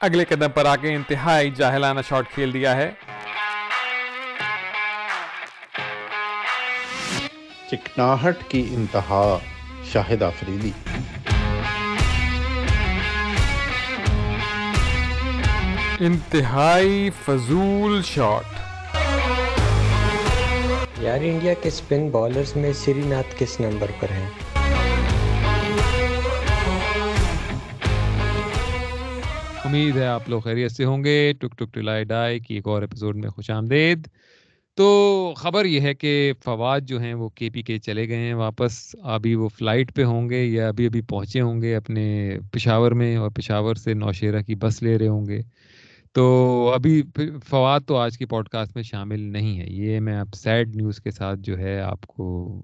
اگلے قدم پر آ کے انتہائی جاہلانہ شاٹ کھیل دیا ہے۔ چکناہٹ کی انتہا شاہد آفریدی انتہائی فضول شاٹ۔ یار انڈیا کے سپن بالرز میں سری ناتھ کس نمبر پر ہیں؟ امید ہے آپ لوگ خیریت سے ہوں گے۔ ٹک ٹک ٹلائی ڈائی کی ایک اور ایپیسوڈ میں خوش آمدید۔ تو خبر یہ ہے کہ فواد جو ہیں وہ کے پی کے چلے گئے ہیں واپس۔ ابھی وہ فلائٹ پہ ہوں گے یا ابھی ابھی پہنچے ہوں گے اپنے پشاور میں اور پشاور سے نوشیرہ کی بس لے رہے ہوں گے۔ تو ابھی فواد تو آج کی پوڈ کاسٹ میں شامل نہیں ہے۔ یہ میں اب سیڈ نیوز کے ساتھ جو ہے آپ کو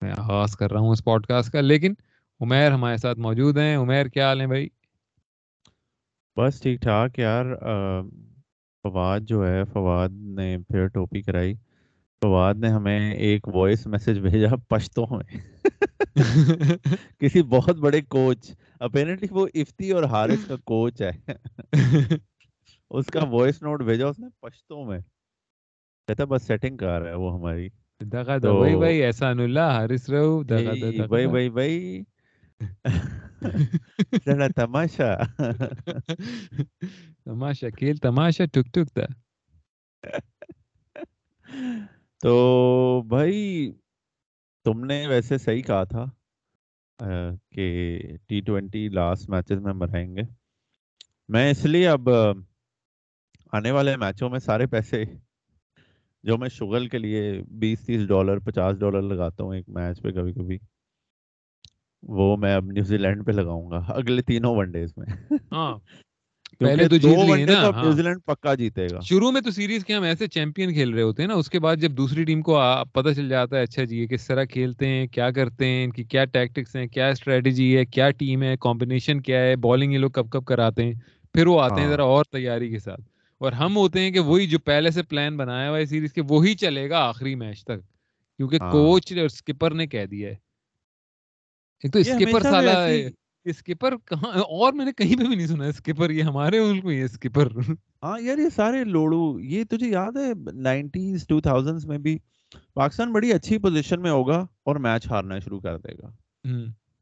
میں آغاز کر رہا ہوں اس پوڈ کاسٹ کا۔ لیکن عمیر ہمارے ساتھ موجود ہیں۔ عمیر، کیا حال ہیں بھائی؟ بس ٹھیک ٹھاک یار فواد جو ہے فواد نے پھر ٹوپی کرائی۔ فواد نے ہمیں ایک وائس میسج بھیجا پشتوں میں۔ کسی بہت بڑے کوچ اپیرنٹلی وہ افتی اور حارث کا کوچ ہے۔ اس کا وائس نوٹ بھیجا اس نے پشتوں میں۔ کہتا بس سیٹنگ کر رہا ہے وہ ہماری۔ دغا دو بھائی بھائی احسان اللہ حارث رہو دغا دو بھائی بھائی بھائی۔ ذرا تماشا تماشا کھیل تماشا ٹک ٹک تھا تو بھائی تم نے ویسے صحیح کہا تھا کہ ٹی ٹوینٹی لاسٹ میچز میں مرائیں گے میں اس لیے اب آنے والے میچوں میں سارے پیسے جو میں شغل کے لیے بیس تیس ڈالر پچاس ڈالر لگاتا ہوں ایک میچ پہ کبھی کبھی وہ میں اب نیوزی لینڈ پہ لگاؤں گا اگلے تینوں ون ڈیز میں۔ ہاں۔ پہلے تو جیت لیے نا ہاں۔ نیوزی لینڈ پکا جیتے گا۔ شروع میں تو سیریز کے ہم ایسے چیمپئن کھیل رہے ہوتے ہیں نا اس کے بعد جب دوسری ٹیم کو پتہ چل جاتا ہے اچھا جی یہ کس طرح کھیلتے ہیں کیا کرتے ہیں ان کی کیا ٹیکٹکس ہیں کیا اسٹریٹجی ہے کیا ٹیم ہے کمبینیشن کیا ہے بالنگ یہ لوگ کب کب کراتے ہیں پھر وہ آتے ہیں ہاں۔ ذرا اور تیاری کے ساتھ۔ اور ہم ہوتے ہیں کہ وہی جو پہلے سے پلان بنایا ہوا ہے سیریز کے وہی چلے گا آخری میچ تک۔ کیونکہ کوچ اور اسکپر نے کہہ دیا ہے۔ ایک تو اسکپر سالا اسکپر کہاں اور میں نے کہیں پہ بھی نہیں سنا اسکپر یہ ہمارے ملک میں اسکپر۔ ہاں یار یہ سارے لوڑو یہ تجھے یاد ہے نائنٹیز ٹو تھاؤزنڈ میں بھی پاکستان بڑی اچھی پوزیشن میں ہوگا اور میچ ہارنا شروع کر دے گا۔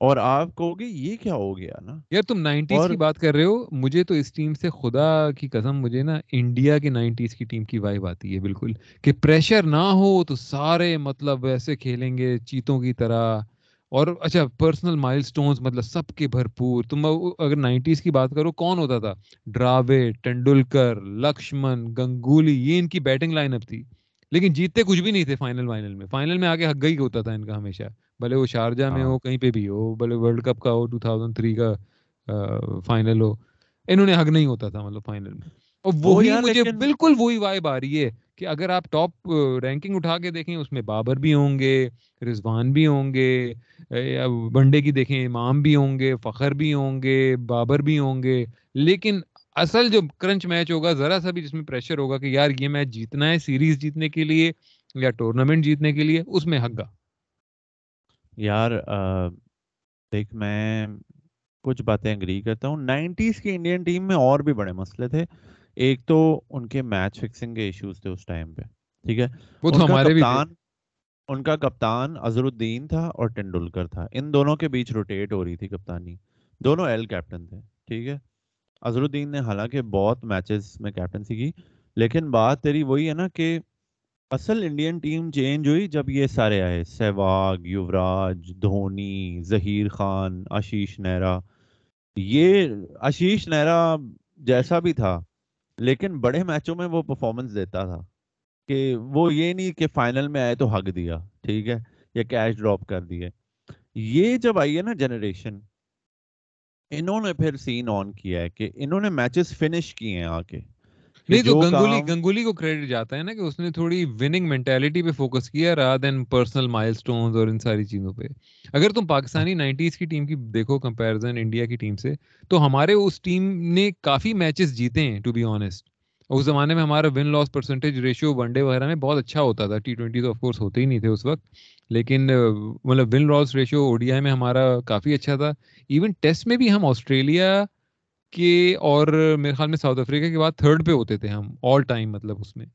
اور آپ کہو گے یہ کیا ہو گیا نا؟ یار تم نائنٹیز کی بات کر رہے ہو مجھے تو اس ٹیم سے خدا کی قسم مجھے نا انڈیا کی نائنٹیز کی ٹیم کی وائب آتی ہے بالکل کہ پریشر نہ ہو تو سارے مطلب ویسے کھیلیں گے چیتوں کی طرح۔ اور اچھا پرسنل مائل سٹونز مطلب سب کے بھرپور۔ تم اگر نائنٹیز کی بات کرو کون ہوتا تھا؟ ڈراوے ٹنڈولکر لکشمن گنگولی یہ ان کی بیٹنگ لائن اپ تھی۔ لیکن جیتتے کچھ بھی نہیں تھے فائنل وائنل میں۔ فائنل میں آگے حق گئی ہوتا تھا ان کا ہمیشہ۔ بھلے وہ شارجہ میں ہو ہاں۔ کہیں پہ بھی ہو بھلے ورلڈ کپ کا ہو ٹو تھاؤزینڈ تھری کا فائنل ہو۔ انہوں نے حق نہیں ہوتا تھا مطلب فائنل میں۔ اور وہی مجھے بالکل وہی وائب آ رہی ہے کہ اگر آپ ٹاپ رینکنگ اٹھا کے دیکھیں اس میں بابر بھی ہوں گے رضوان بھی ہوں گے ون ڈے کی دیکھیں امام بھی ہوں گے فخر بھی ہوں گے بابر بھی ہوں گے۔ لیکن اصل جو کرنچ میچ ہوگا ذرا سا بھی جس میں پریشر ہوگا کہ یار یہ میچ جیتنا ہے سیریز جیتنے کے لیے یا ٹورنامنٹ جیتنے کے لیے اس میں حق گا یار دیکھ میں کچھ باتیں اگری کرتا ہوں۔ نائنٹیز کی انڈین ٹیم میں اور بھی بڑے مسئلے تھے۔ ایک تو ان کے میچ فکسنگ کے ایشوز تھے اس ٹائم پہ ٹھیک ہے؟ وہ تو ہمارے بھی ان کا کپتان اظہر الدین تھا اور ٹنڈولکر تھا۔ ان دونوں کے بیچ روٹیٹ ہو رہی تھی کپتانی۔ دونوں ایل کیپٹن تھے ٹھیک ہے؟ اظہر الدین نے حالانکہ بہت میچز میں کیپٹنسی کی لیکن بات تیری وہی ہے نا کہ اصل انڈین ٹیم چینج ہوئی جب یہ سارے آئے۔ سہواگ یوراج دھونی ظہیر خان آشیش نہرا یہ آشیش نہرا جیسا بھی تھا لیکن بڑے میچوں میں وہ پرفارمنس دیتا تھا کہ وہ یہ نہیں کہ فائنل میں آئے تو حق دیا، ٹھیک ہے، یا کیش ڈراپ کر دیے یہ جب آئی ہے نا جنریشن انہوں نے پھر سین آن کیا ہے کہ انہوں نے میچز فنش کیے ہیں آ کے نہیں تو گنگولی گنگولی کو کریڈٹ جاتا ہے نا کہ اس نے تھوڑی وننگ مینٹیلٹی پہ فوکس کیا رہا دین پرسنل مائل سٹونز اور ان ساری چیزوں پہ۔ اگر تم پاکستانی نائنٹیز کی ٹیم کی دیکھو کمپیرزن انڈیا کی ٹیم سے تو ہمارے اس ٹیم نے کافی میچز جیتے ہیں ٹو بی آنےسٹ اس زمانے میں ہمارا win loss percentage ratio one day وغیرہ میں بہت اچھا ہوتا تھا۔ ٹی ٹوینٹی تو آف کورس ہوتے ہی نہیں تھے اس وقت لیکن مطلب win loss ratio O D I میں ہمارا کافی اچھا تھا۔ ایون ٹیسٹ میں بھی ہم آسٹریلیا کہ اور میرے خیال میں ساؤتھ افریقہ کے بعد تھرڈ پہ ہوتے تھے ہم آل ٹائم مطلب اس میں۔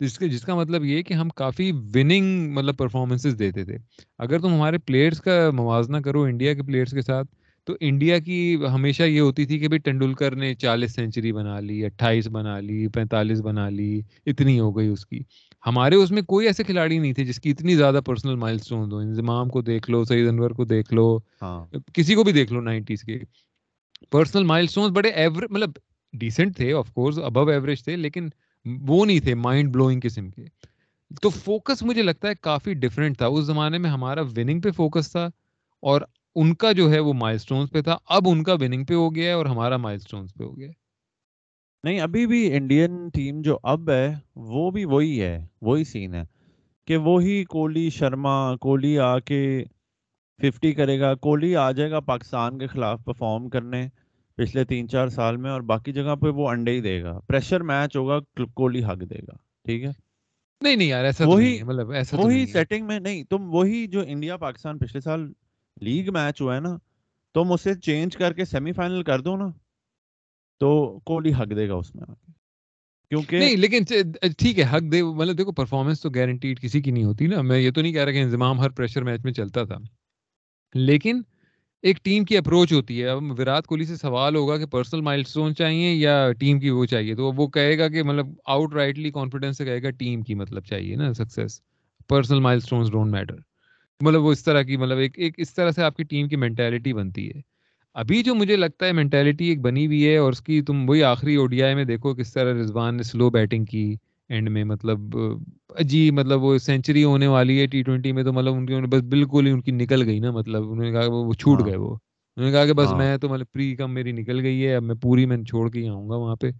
جس کے جس کا مطلب یہ کہ ہم کافی وننگ مطلب پرفارمنسز دیتے تھے۔ اگر تم ہمارے پلیئرس کا موازنہ کرو انڈیا کے پلیئرس کے ساتھ تو انڈیا کی ہمیشہ یہ ہوتی تھی کہ بھائی ٹنڈولکر نے چالیس سینچری بنا لی اٹھائیس بنا لی پینتالیس بنا لی اتنی ہو گئی اس کی۔ ہمارے اس میں کوئی ایسے کھلاڑی نہیں تھے جس کی اتنی زیادہ پرسنل مائل اسٹون ہو انضمام کو دیکھ لو سعید انور کو دیکھ لو ہاں۔ کسی کو بھی دیکھ لو نائنٹیز کے۔ پرسنل مائل اسٹون بڑے ایوریج مطلب ڈیسنٹ تھے آف کورس ابو ایوریج تھے لیکن وہ نہیں تھے مائنڈ بلوئنگ قسم کے تو فوکس مجھے لگتا ہے کافی ڈفرینٹ تھا اس زمانے میں ہمارا وننگ پہ فوکس تھا اور ان کا جو ہے وہ مائل اسٹونس پہ تھا اب ان کا وننگ پہ ہو گیا ہے اور ہمارا مائل اسٹونس پہ ہو گیا ہے نہیں ابھی بھی انڈین ٹیم جو اب ہے وہ بھی وہی ہے وہی سین ہے کہ وہی کوہلی شرما کوہلی آ کے ففٹی کرے گا۔ کوہلی آ جائے گا پاکستان کے خلاف پرفارم کرنے پچھلے تین چار سال میں اور باقی جگہ پہ وہ انڈے ہی دے گا۔ پریشر میچ ہوگا کوہلی حق دے گا۔ ٹھیک ہے؟ نہیں نہیں یار ایسا وہی- مطلب ایسا وہی۔ سیٹنگ میں نہیں تم وہی جو انڈیا پاکستان پچھلے سال لیگ میچ ہوا ہے نا تم اسے چینج کر کے سیمی فائنل کر دو نا تو کوہلی حق دے گا اس میں کیونکہ نہیں لیکن ٹھیک ہے حق دے مطلب دیکھو پرفارمنس تو گارنٹیڈ کسی کی نہیں ہوتی نا۔ میں یہ تو نہیں کہہ رہا کہ انضمام ہر پریشر میچ میں چلتا تھا۔ لیکن ایک ٹیم کی اپروچ ہوتی ہے۔ اب وراٹ کوہلی سے سوال ہوگا کہ پرسنل مائل اسٹون چاہیے یا ٹیم کی وہ چاہیے؟ تو وہ کہے گا کہ مطلب آؤٹ رائٹلی کانفیڈینس سے کہے گا ٹیم کی مطلب چاہیے نا success personal milestones don't matter مطلب وہ اس طرح کی مطلب ایک ایک اس طرح سے آپ کی ٹیم کی مینٹیلٹی بنتی ہے۔ ابھی جو مجھے لگتا ہے مینٹیلٹی ایک بنی ہوئی ہے اور اس کی تم وہی آخری او ڈی آئی میں دیکھو کس طرح رضوان نے سلو بیٹنگ کی۔ اینڈ میں مطلب جی مطلب وہ سینچری ہونے والی ہے ٹی ٹوینٹی میں تو مطلب ان کی بس بالکل ہی ان کی نکل گئی نا مطلب انہوں نے کہا وہ چھوٹ ہاں۔ گئے وہ انہوں نے کہا کہ بس ہاں۔ میں تو مطلب پری کم میری نکل گئی ہے اب میں پوری میں چھوڑ کے ہی آؤں گا وہاں پہ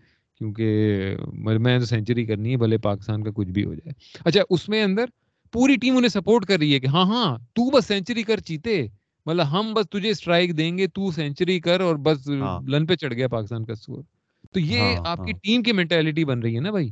کیونکہ میں تو سینچری کرنی ہے بھلے پاکستان کا کچھ بھی ہو جائے اچھا اس میں اندر پوری ٹیم انہیں سپورٹ کر رہی ہے کہ ہاں ہاں تو بس سینچری کر چیتے مطلب ہم بس تجھے اسٹرائک دیں گے تو سینچری کر اور بس ہاں۔ لن پہ چڑھ گیا پاکستان کا اسکور تو یہ آپ کی۔ ٹیم کی مینٹیلٹی بن رہی ہے نا بھائی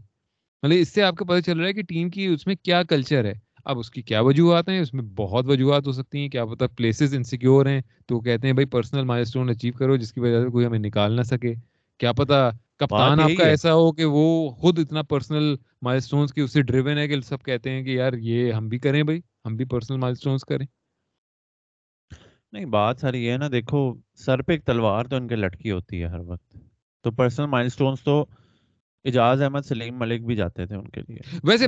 مطلب اس سے آپ کو پتہ چل رہا ہے کہ ٹیم کی اس میں کیا کلچر ہے۔ اب اس کی کیا وجوہات ہیں؟ اس میں بہت وجوہات ہو سکتی ہیں۔ کیا پتہ پلیسز انسیکیور ہیں؟ تو کہتے ہیں بھائی پرسنل مائل اسٹون اچیو کرو جس کی وجہ سے کوئی ہمیں نکال نہ سکے۔ کیا پتہ کپتان آپ کا۔ ایسا ہو کہ وہ خود اتنا پرسنل مائل اسٹونس کی اس سے ڈریون ہے کہ سب کہتے ہیں کہ یار یہ ہم بھی کریں بھائی ہم بھی پرسنل مائل اسٹونس کریں۔ نہیں بات ساری یہ ہے نا دیکھو سر پہ ایک تلوار تو ان کے لٹکی ہوتی ہے ہر وقت۔ تو پرسنل مائل سٹونز تو اجاز احمد سلیم ملک بھی جاتے تھے ان کے لیے۔ ویسے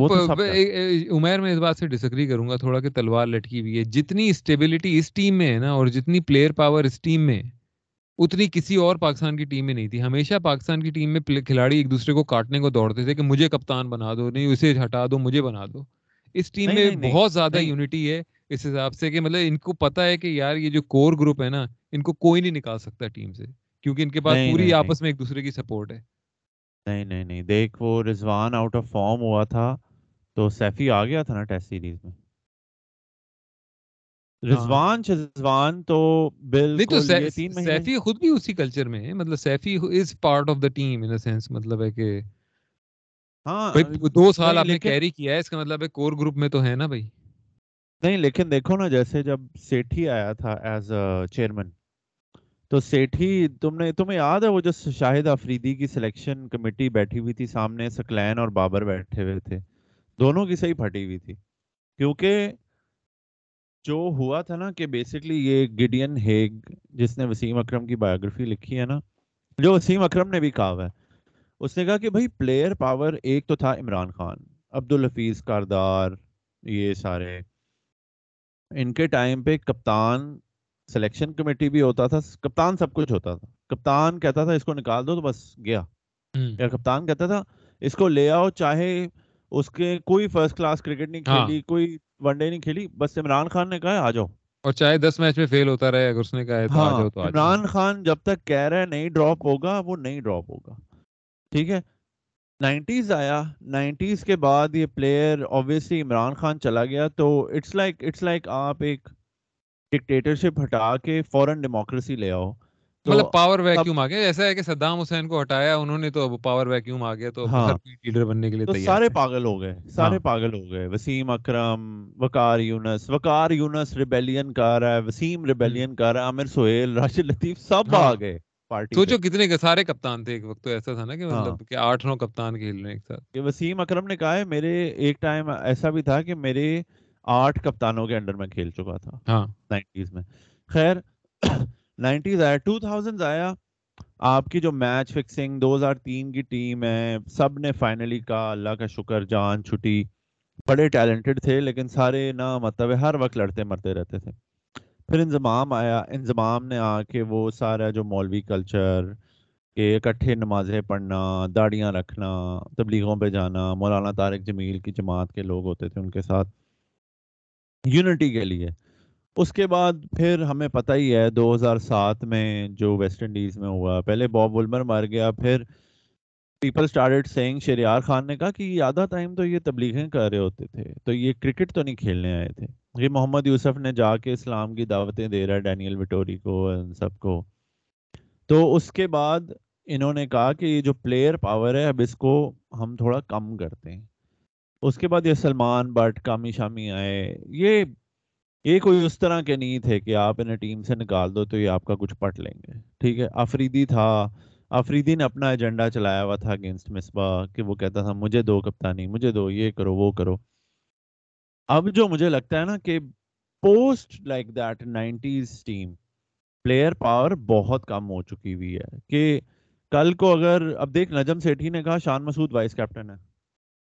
عمیر میں اس بات سے ڈسکری کروں گا تھوڑا کہ تلوار لٹکی ہوئی ہے۔ جتنی اسٹیبلٹی اس ٹیم میں ہے نا اور جتنی پلیئر پاور اس ٹیم میں اتنی کسی اور پاکستان کی ٹیم میں نہیں تھی۔ ہمیشہ پاکستان کی ٹیم میں کھلاڑی ایک دوسرے کو کاٹنے کو دوڑتے تھے کہ مجھے کپتان بنا دو نہیں اسے ہٹا دو مجھے بنا دو۔ اس ٹیم میں بہت زیادہ۔ یونٹی ہے اس حساب سے کہ مطلب ان کو پتا ہے کہ یار یہ جو کور گروپ ہے نا ان کو کوئی نہیں نکال سکتا ٹیم سے کیونکہ ان کے پاس پوری آپس میں ایک دوسرے کی سپورٹ ہے۔ نہیں نہیں نہیں۔ دیکھ وہ رضوان آؤٹ آف فارم ہوا تھا تو سیفی آ گیا تھا نا ٹیسٹ سیریز میں۔ رضوان شزوان تو بالکل یہ تین مہینے سیفی خود بھی اسی کلچر میں ہے۔ مطلب Saifi is part of the team in sense مطلب ہے کہ ہاں دو سال آپ نے کیری کیا ہے اس کا مطلب ہے کور گروپ میں تو ہے نا بھائی۔ نہیں لیکن دیکھو نا جیسے جب سیٹھی آیا تھا ایز چیئرمین تو سیٹھی، تم نے، تمہیں یاد ہے وہ جو شاہد افریدی کی سلیکشن کمیٹی بیٹھی ہوئی تھی سامنے، سکلین اور بابر بیٹھے ہوئے تھے؟ دونوں کی صحیح پھٹی ہوئی تھی۔ کیونکہ جو ہوا تھا نا کہ بیسکلی یہ گڈین ہیگ، جس نے وسیم اکرم کی بایوگرافی لکھی ہے نا، جو وسیم اکرم نے بھی کہا ہوا ہے۔ اس نے کہا کہ بھائی پلیئر پاور ایک تو تھا عمران خان عبد الحفیظ کاردار، یہ سارے۔ ان کے ٹائم پہ کپتان سلیکشن کمیٹی بھی ہوتا تھا کپتان سب کچھ ہوتا تھا۔ کپتان کہتا تھا اس کو نکال دو تو بس گیا۔ یا کپتان کہتا تھا اس کو لے آؤ چاہے اس کے کوئی فرسٹ کلاس کرکٹ نہیں ہاں۔ کھیلی کوئی ون ڈے نہیں کھیلی بس عمران خان نے کہا آ جاؤ۔ اور چاہے دس میچ میں فیل ہوتا رہے اگر اس نے کہا ہے تو آ ہاں جاؤ تو عمران خان جب تک کہہ رہا ہے نہیں ڈراپ ہوگا وہ نہیں ڈراپ ہوگا۔ ٹھیک ہے؟ نائنٹیز آیا نائنٹیز کے بعد یہ پلیئر obviously عمران خان چلا گیا تو اٹس لائک اٹس لائک آپ ایک ڈکٹیٹرشپ ہٹا کے فورن ڈیموکریسی لے آؤ مطلب پاور ویکیوم آ گیا ایسا ہے کہ صدام حسین کو ہٹایا انہوں نے تو اب پاور ویکیوم آ گیا تو اب ہاں۔ لیڈر بننے کے لیے سارے پاگل ہو گئے سارے ہاں۔ پاگل ہو گئے وسیم اکرم وقار یونس وقار یونس ریبیلین کر رہا ہے وسیم ریبیلین کر رہا ہے عامر سہیل راشد لطیف سب ہاں۔ آ گئے پارٹی سوچو کتنے سارے کپتان تھے ایک وقت تو ایسا تھا نا کہ۔ مطلب کہ آٹھ نو کپتان کھیل رہے ہیں ایک ساتھ وسیم اکرم نے کہا ہے میرے ایک ٹائم ایسا بھی تھا کہ میرے آٹھ کپتانوں کے انڈر میں کھیل چکا تھا۔ ہاں۔ نائنٹیز میں۔ خیر نائنٹیز آیا ٹو تھاؤزینڈ آیا۔ آپ کی جو میچ فکسنگ دو ہزار تین کی ٹیم ہے سب نے فائنلی کہا اللہ کا شکر جان چھٹی۔ بڑے ٹیلنٹڈ تھے لیکن سارے نہ مطلب ہر وقت لڑتے مرتے رہتے تھے۔ پھر انضمام آیا۔ انضمام نے آ کے وہ سارا جو مولوی کلچر کہ اکٹھے نمازیں پڑھنا داڑیاں رکھنا تبلیغوں پہ جانا مولانا طارق جمیل کی جماعت کے لوگ ہوتے تھے ان کے ساتھ۔ یونٹی کے لیے۔ اس کے بعد پھر ہمیں پتہ ہی ہے دو ہزار سات میں جو ویسٹ انڈیز میں ہوا، پہلے باب ولمر مر گیا، پھر people started saying Shaharyar Khan نے کہا کہ آدھا ٹائم تو یہ تبلیغیں کر رہے ہوتے تھے، تو یہ کرکٹ تو نہیں کھیلنے آئے تھے۔ یہ محمد یوسف نے جا کے اسلام کی دعوتیں دے رہا ہے ڈینیل وٹوری کو ان سب کو۔ تو اس کے بعد انہوں نے کہا کہ یہ جو پلیئر پاور ہے، اب اس کو ہم تھوڑا کم کرتے ہیں۔ اس کے بعد یہ سلمان بٹ، کامی شامی آئے۔ یہ یہ کوئی اس طرح کے نہیں تھے کہ آپ انہیں ٹیم سے نکال دو تو یہ آپ کا کچھ پٹ لیں گے۔ ٹھیک ہے، آفریدی تھا۔ آفریدی نے اپنا ایجنڈا چلایا ہوا تھا اگینسٹ مصباح کہ وہ کہتا تھا، مجھے دو کپتانی، مجھے دو، یہ کرو، وہ کرو۔ اب جو مجھے لگتا ہے نا کہ post like that nineties team player power بہت کم ہو چکی ہوئی ہے۔ کہ کل کو اگر، اب دیکھ، نجم سیٹھی نے کہا، شان مسعود وائس کیپٹن ہے۔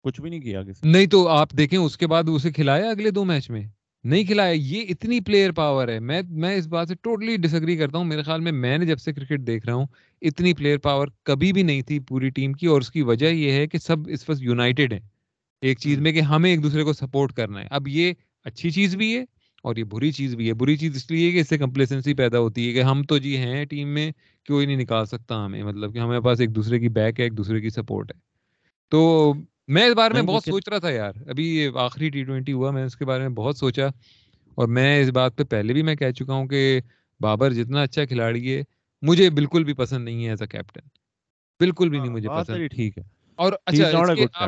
کچھ بھی نہیں کیا کسی نہیں تو آپ دیکھیں اس کے بعد اسے کھلایا اگلے دو میچ میں؟ نہیں کھلایا یہ اتنی پلیئر پاور ہے۔ میں میں اس بات سے ٹوٹلی ڈس اگری کرتا ہوں۔ میرے خیال میں میں نے جب سے کرکٹ دیکھ رہا ہوں اتنی پلیئر پاور کبھی بھی نہیں تھی پوری ٹیم کی۔ اور اس کی وجہ یہ ہے کہ سب اس وقت یونائٹیڈ ہیں۔ ایک چیز میں کہ ہمیں ایک دوسرے کو سپورٹ کرنا ہے۔ اب یہ اچھی چیز بھی ہے اور یہ بری چیز بھی ہے۔ بری چیز اس لیے کہ اس سے کمپلیسنسی پیدا ہوتی ہے کہ ہم تو جی ہیں ٹیم میں کوئی نہیں نکال سکتا ہمیں۔ مطلب کہ ہمارے پاس ایک دوسرے کی بیک ہے ایک دوسرے کی سپورٹ ہے۔ تو میں اس بارے میں بہت سوچ رہا تھا یار۔ ابھی آخری ٹی ٹوینٹی ہوا میں اس کے بارے میں بہت سوچا اور میں اس بات پہ پہلے بھی میں کہہ چکا ہوں کہ بابر جتنا اچھا کھلاڑی ہے مجھے بالکل بھی پسند نہیں ہے ایز اے کیپٹن بالکل بھی نہیں مجھے پسند ٹھیک ہے۔ اور اچھا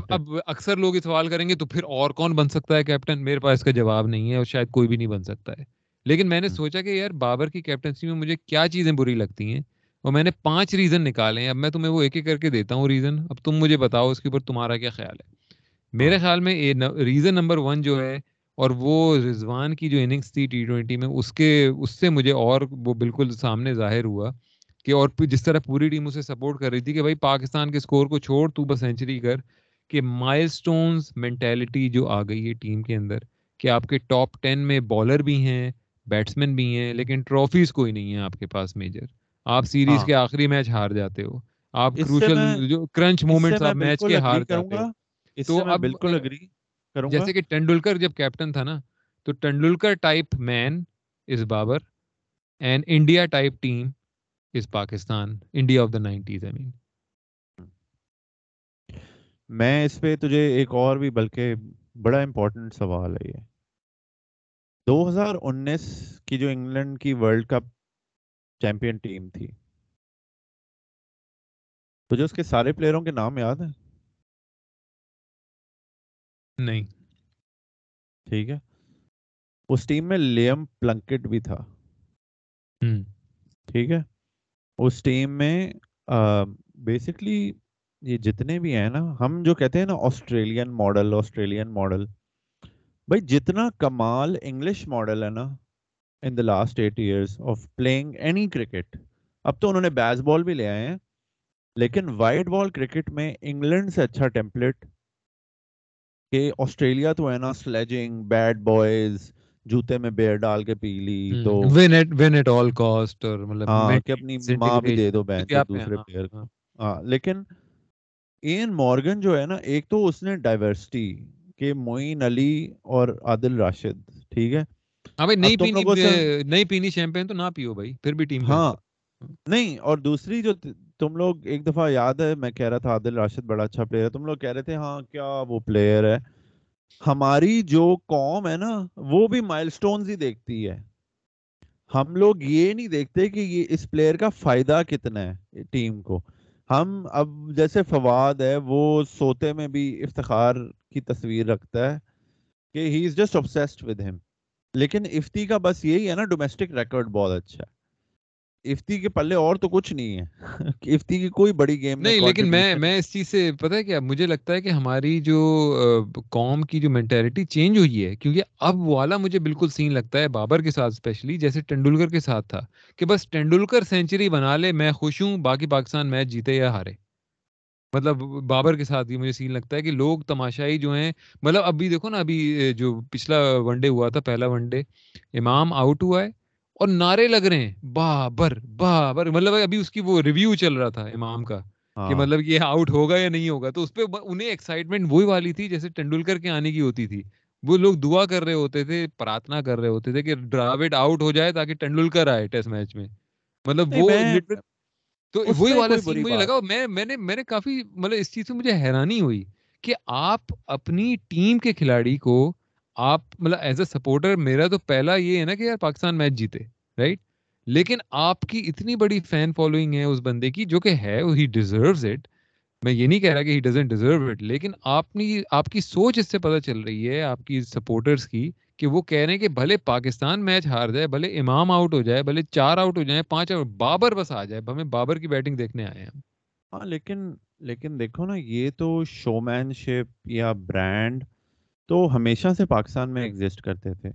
اب اکثر لوگ سوال کریں گے تو پھر اور کون بن سکتا ہے کیپٹن میرے پاس اس کا جواب نہیں ہے اور شاید کوئی بھی نہیں بن سکتا ہے۔ لیکن میں نے سوچا کہ یار بابر کی کیپٹنسی میں مجھے کیا چیزیں بری لگتی ہیں؟ اور میں نے پانچ ریزن نکالے ہیں۔ اب میں تمہیں وہ ایک ایک کر کے دیتا ہوں ریزن اب تم مجھے بتاؤ اس کے اوپر تمہارا کیا خیال ہے۔ میرے خیال میں ریزن نمبر ون جو ہے اور وہ رضوان کی جو اننگس تھی ٹی ٹوینٹی میں اس کے اس سے مجھے اور وہ بالکل سامنے ظاہر ہوا کہ اور جس طرح پوری ٹیم اسے سپورٹ کر رہی تھی کہ بھائی پاکستان کے اسکور کو چھوڑ تو بس سینچری کر کہ مائل سٹونز مینٹیلٹی جو آ گئی ہے ٹیم کے اندر کہ آپ کے ٹاپ ٹین میں بالر بھی ہیں بیٹسمین بھی ہیں لیکن ٹرافیز کوئی نہیں ہے آپ کے پاس میجر آپ سیریز کے آخری میچ ہار جاتے ہو۔ آپ کروشل جو کرنچ مومنٹس آپ میچ کے ہار جاتے ہو۔ تو اب بالکل اگری کروں جیسے کہ ٹینڈولکر جب کیپٹن تھا نا تو Tendulkar type man is Babar and India type team is Pakistan India of the nineties I mean میں اس پہ تجھے ایک اور بھی بلکہ بڑا امپورٹنٹ سوال ہے یہ۔ دو ہزار انیس کی جو انگلینڈ کی ورلڈ کپ چیمپئن ٹیم تھی۔ تجھے اس کے سارے پلیئروں کے نام یاد ہیں؟ نہیں۔ ٹھیک ہے۔ اس ٹیم میں لیم پلنکٹ بھی تھا۔ ٹھیک ہے۔ اس ٹیم میں بیسکلی یہ جتنے بھی ہیں نا ہم جو کہتے ہیں نا آسٹریلین ماڈل آسٹریلین ماڈل بھائی جتنا کمال انگلش ماڈل ہے نا in the last eight years of playing any cricket اب تو انہوں نے بیس بال بھی لے آئے ہیں لیکن وائٹ بال کرکٹ میں انگلینڈ سے اچھا ٹیمپلیٹ کہ آسٹریلیا تو ہے نا سلیجنگ بیڈ بوائز جوتے میں بیئر ڈال کے پی لی تو win it win at all cost اور مطلب ہاں کہ اپنی ماں بھی دے دو بہن کو دوسرے پلیئر کو۔ ہاں لیکن این مورگن جو ہے نا ایک تو اس نے ڈائیورسٹی کہ معین علی اور عادل راشد ٹھیک ہے؟ ہاں بھائی نہیں پینی نہیں پینی شیمپین تو نہ پیو بھائی پھر بھی ٹیم ہاں۔ نہیں اور دوسری جو تم لوگ ایک دفعہ یاد ہے میں کہہ رہا تھا عادل راشد بڑا اچھا پلیئر ہے تم لوگ کہہ رہے تھے ہاں کیا وہ پلیئر ہے۔ ہماری جو قوم ہے نا وہ بھی مائل سٹونز ہی دیکھتی ہے۔ ہم لوگ یہ نہیں دیکھتے کہ یہ اس پلیئر کا فائدہ کتنا ہے ٹیم کو۔ ہم اب جیسے فواد ہے وہ سوتے میں بھی افتخار کی تصویر رکھتا ہے کہ he is just obsessed with ہم لیکن افتی کا بس یہی ہے نا ڈومیسٹک ریکارڈ بہت اچھا ہے۔ افتی کے پلے اور تو کچھ نہیں ہے۔ افتی کی کوئی بڑی گیم نہیں لیکن میں میں اس چیز سے پتہ ہے کیا؟ مجھے لگتا ہے کہ ہماری جو قوم کی جو مینٹیلٹی چینج ہوئی ہے کیونکہ اب والا مجھے بالکل سین لگتا ہے بابر کے ساتھ اسپیشلی جیسے ٹینڈولکر کے ساتھ تھا کہ بس ٹینڈولکر سینچری بنا لے میں خوش ہوں باقی پاکستان میچ جیتے یا ہارے۔ مطلب بابر کے ساتھ یہ مجھے سین لگتا ہے کہ لوگ تماشائی جو ہیں مطلب ابھی دیکھو نا ابھی جو پچھلا ون ڈے ہوا تھا پہلا ون ڈے امام آؤٹ ہوا ہے اور نعرے لگ رہے ہیں بابر بابر مطلب ابھی اس کی وہ ریویو چل رہا تھا امام کا کہ ہاں۔ مطلب یہ آؤٹ ہوگا یا نہیں ہوگا تو اس پہ انہیں ایکسائٹمنٹ وہی والی تھی جیسے ٹینڈولکر کے آنے کی ہوتی تھی وہ لوگ دعا کر رہے ہوتے تھے پرارتھنا کر رہے ہوتے تھے کہ ڈراوڈ آؤٹ ہو جائے تاکہ ٹینڈولکر آئے ٹیسٹ میچ میں مطلب وہ تو وہی والا سین مجھے لگا میں میں نے میں نے کافی مطلب اس چیز سے مجھے حیرانی ہوئی کہ آپ اپنی ٹیم کے کھلاڑی کو آپ مطلب ایز اے سپورٹر میرا تو پہلا یہ ہے نا کہ یار پاکستان میچ جیتے رائٹ لیکن آپ کی اتنی بڑی فین فالوئنگ ہے اس بندے کی جو کہ ہے ہی ڈیزروز اٹ میں یہ نہیں کہہ رہا کہ ہی ڈزنٹ ڈیزرو اٹ لیکن آپ نے آپ کی سوچ اس سے پتہ چل رہی ہے آپ کی سپورٹرس کی کہ وہ کہہ رہے ہیں کہ بھلے پاکستان میچ ہار جائے، بھلے امام آؤٹ ہو جائے، بھلے چار آؤٹ ہو جائیں، پانچ آؤٹ، بابر بس آ جائے، ہمیں بابر کی بیٹنگ دیکھنے آئے ہیں ہاں لیکن لیکن دیکھو نا، یہ تو شو مین شپ یا برانڈ تو ہمیشہ سے پاکستان میں ایگزسٹ کرتے تھے۔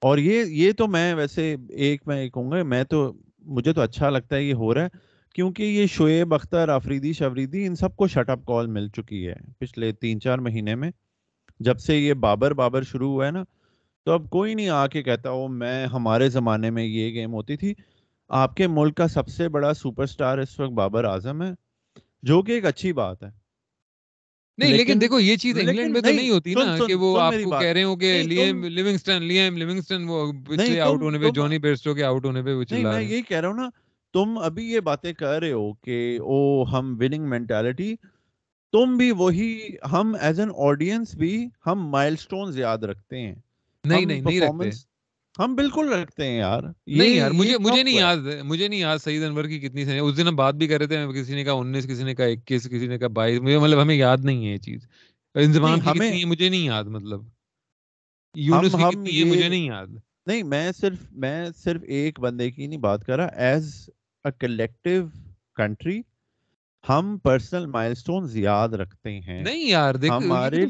اور یہ یہ تو میں ویسے ایک، میں کہوں گا، میں تو، مجھے تو اچھا لگتا ہے یہ ہو رہا ہے، کیونکہ یہ شعیب اختر، افریدی شفریدی، ان سب کو شٹ اپ کال مل چکی ہے۔ پچھلے تین، چار مہینے میں جب سے یہ بابر بابر شروع ہوا ہے نا تو اب کوئی نہیں آ کے کہتا وہ میں ہمارے زمانے میں یہ گیم ہوتی تھی۔ آپ کے ملک کا سب سے بڑا سپر سٹار اس وقت بابر اعظم ہے جو کہ ایک اچھی بات ہے۔ نہیں لیکن دیکھو یہ چیز انگلینڈ میں تو نہیں ہوتی نا کہ وہ آپ کو کہہ رہے ہو کہ لیم لیونگسٹن لیم لیونگسٹن وہ پچھلے آؤٹ ہونے پہ جونی بیرسٹو کے آؤٹ ہونے پہ وہ چلا۔ میں یہی کہہ رہا ہوں نا تم ابھی یہ باتیں کر رہے ہو کہ او ہم وننگ مینٹالٹی تم بھی وہی ہم ایز این آڈینس بھی ہم مائل سٹونز یاد رکھتے ہیں۔ نہیں نہیں نہیں رکھتے۔ ہم بالکل رکھتے ہیں یار۔ نہیں یار مجھے مجھے نہیں یاد مجھے نہیں یاد سعید انور کی کتنی اس دن ہم بات بھی کر رہے تھے کسی نے کہا انیس کسی نے کہا اکیس کسی نے کہا بائیس مجھے مطلب ہمیں یاد نہیں ہے یہ چیز۔ انضمام کی مجھے نہیں یاد مطلب۔ یونس کی کتنی ہے مجھے نہیں یاد۔ نہیں میں صرف میں صرف ایک بندے کی نہیں بات کر رہا ایز اے کلیکٹیو کنٹری ہم پرسنل مائلسٹونز یاد رکھتے ہیں۔ نہیں یار دیکھ ہمارے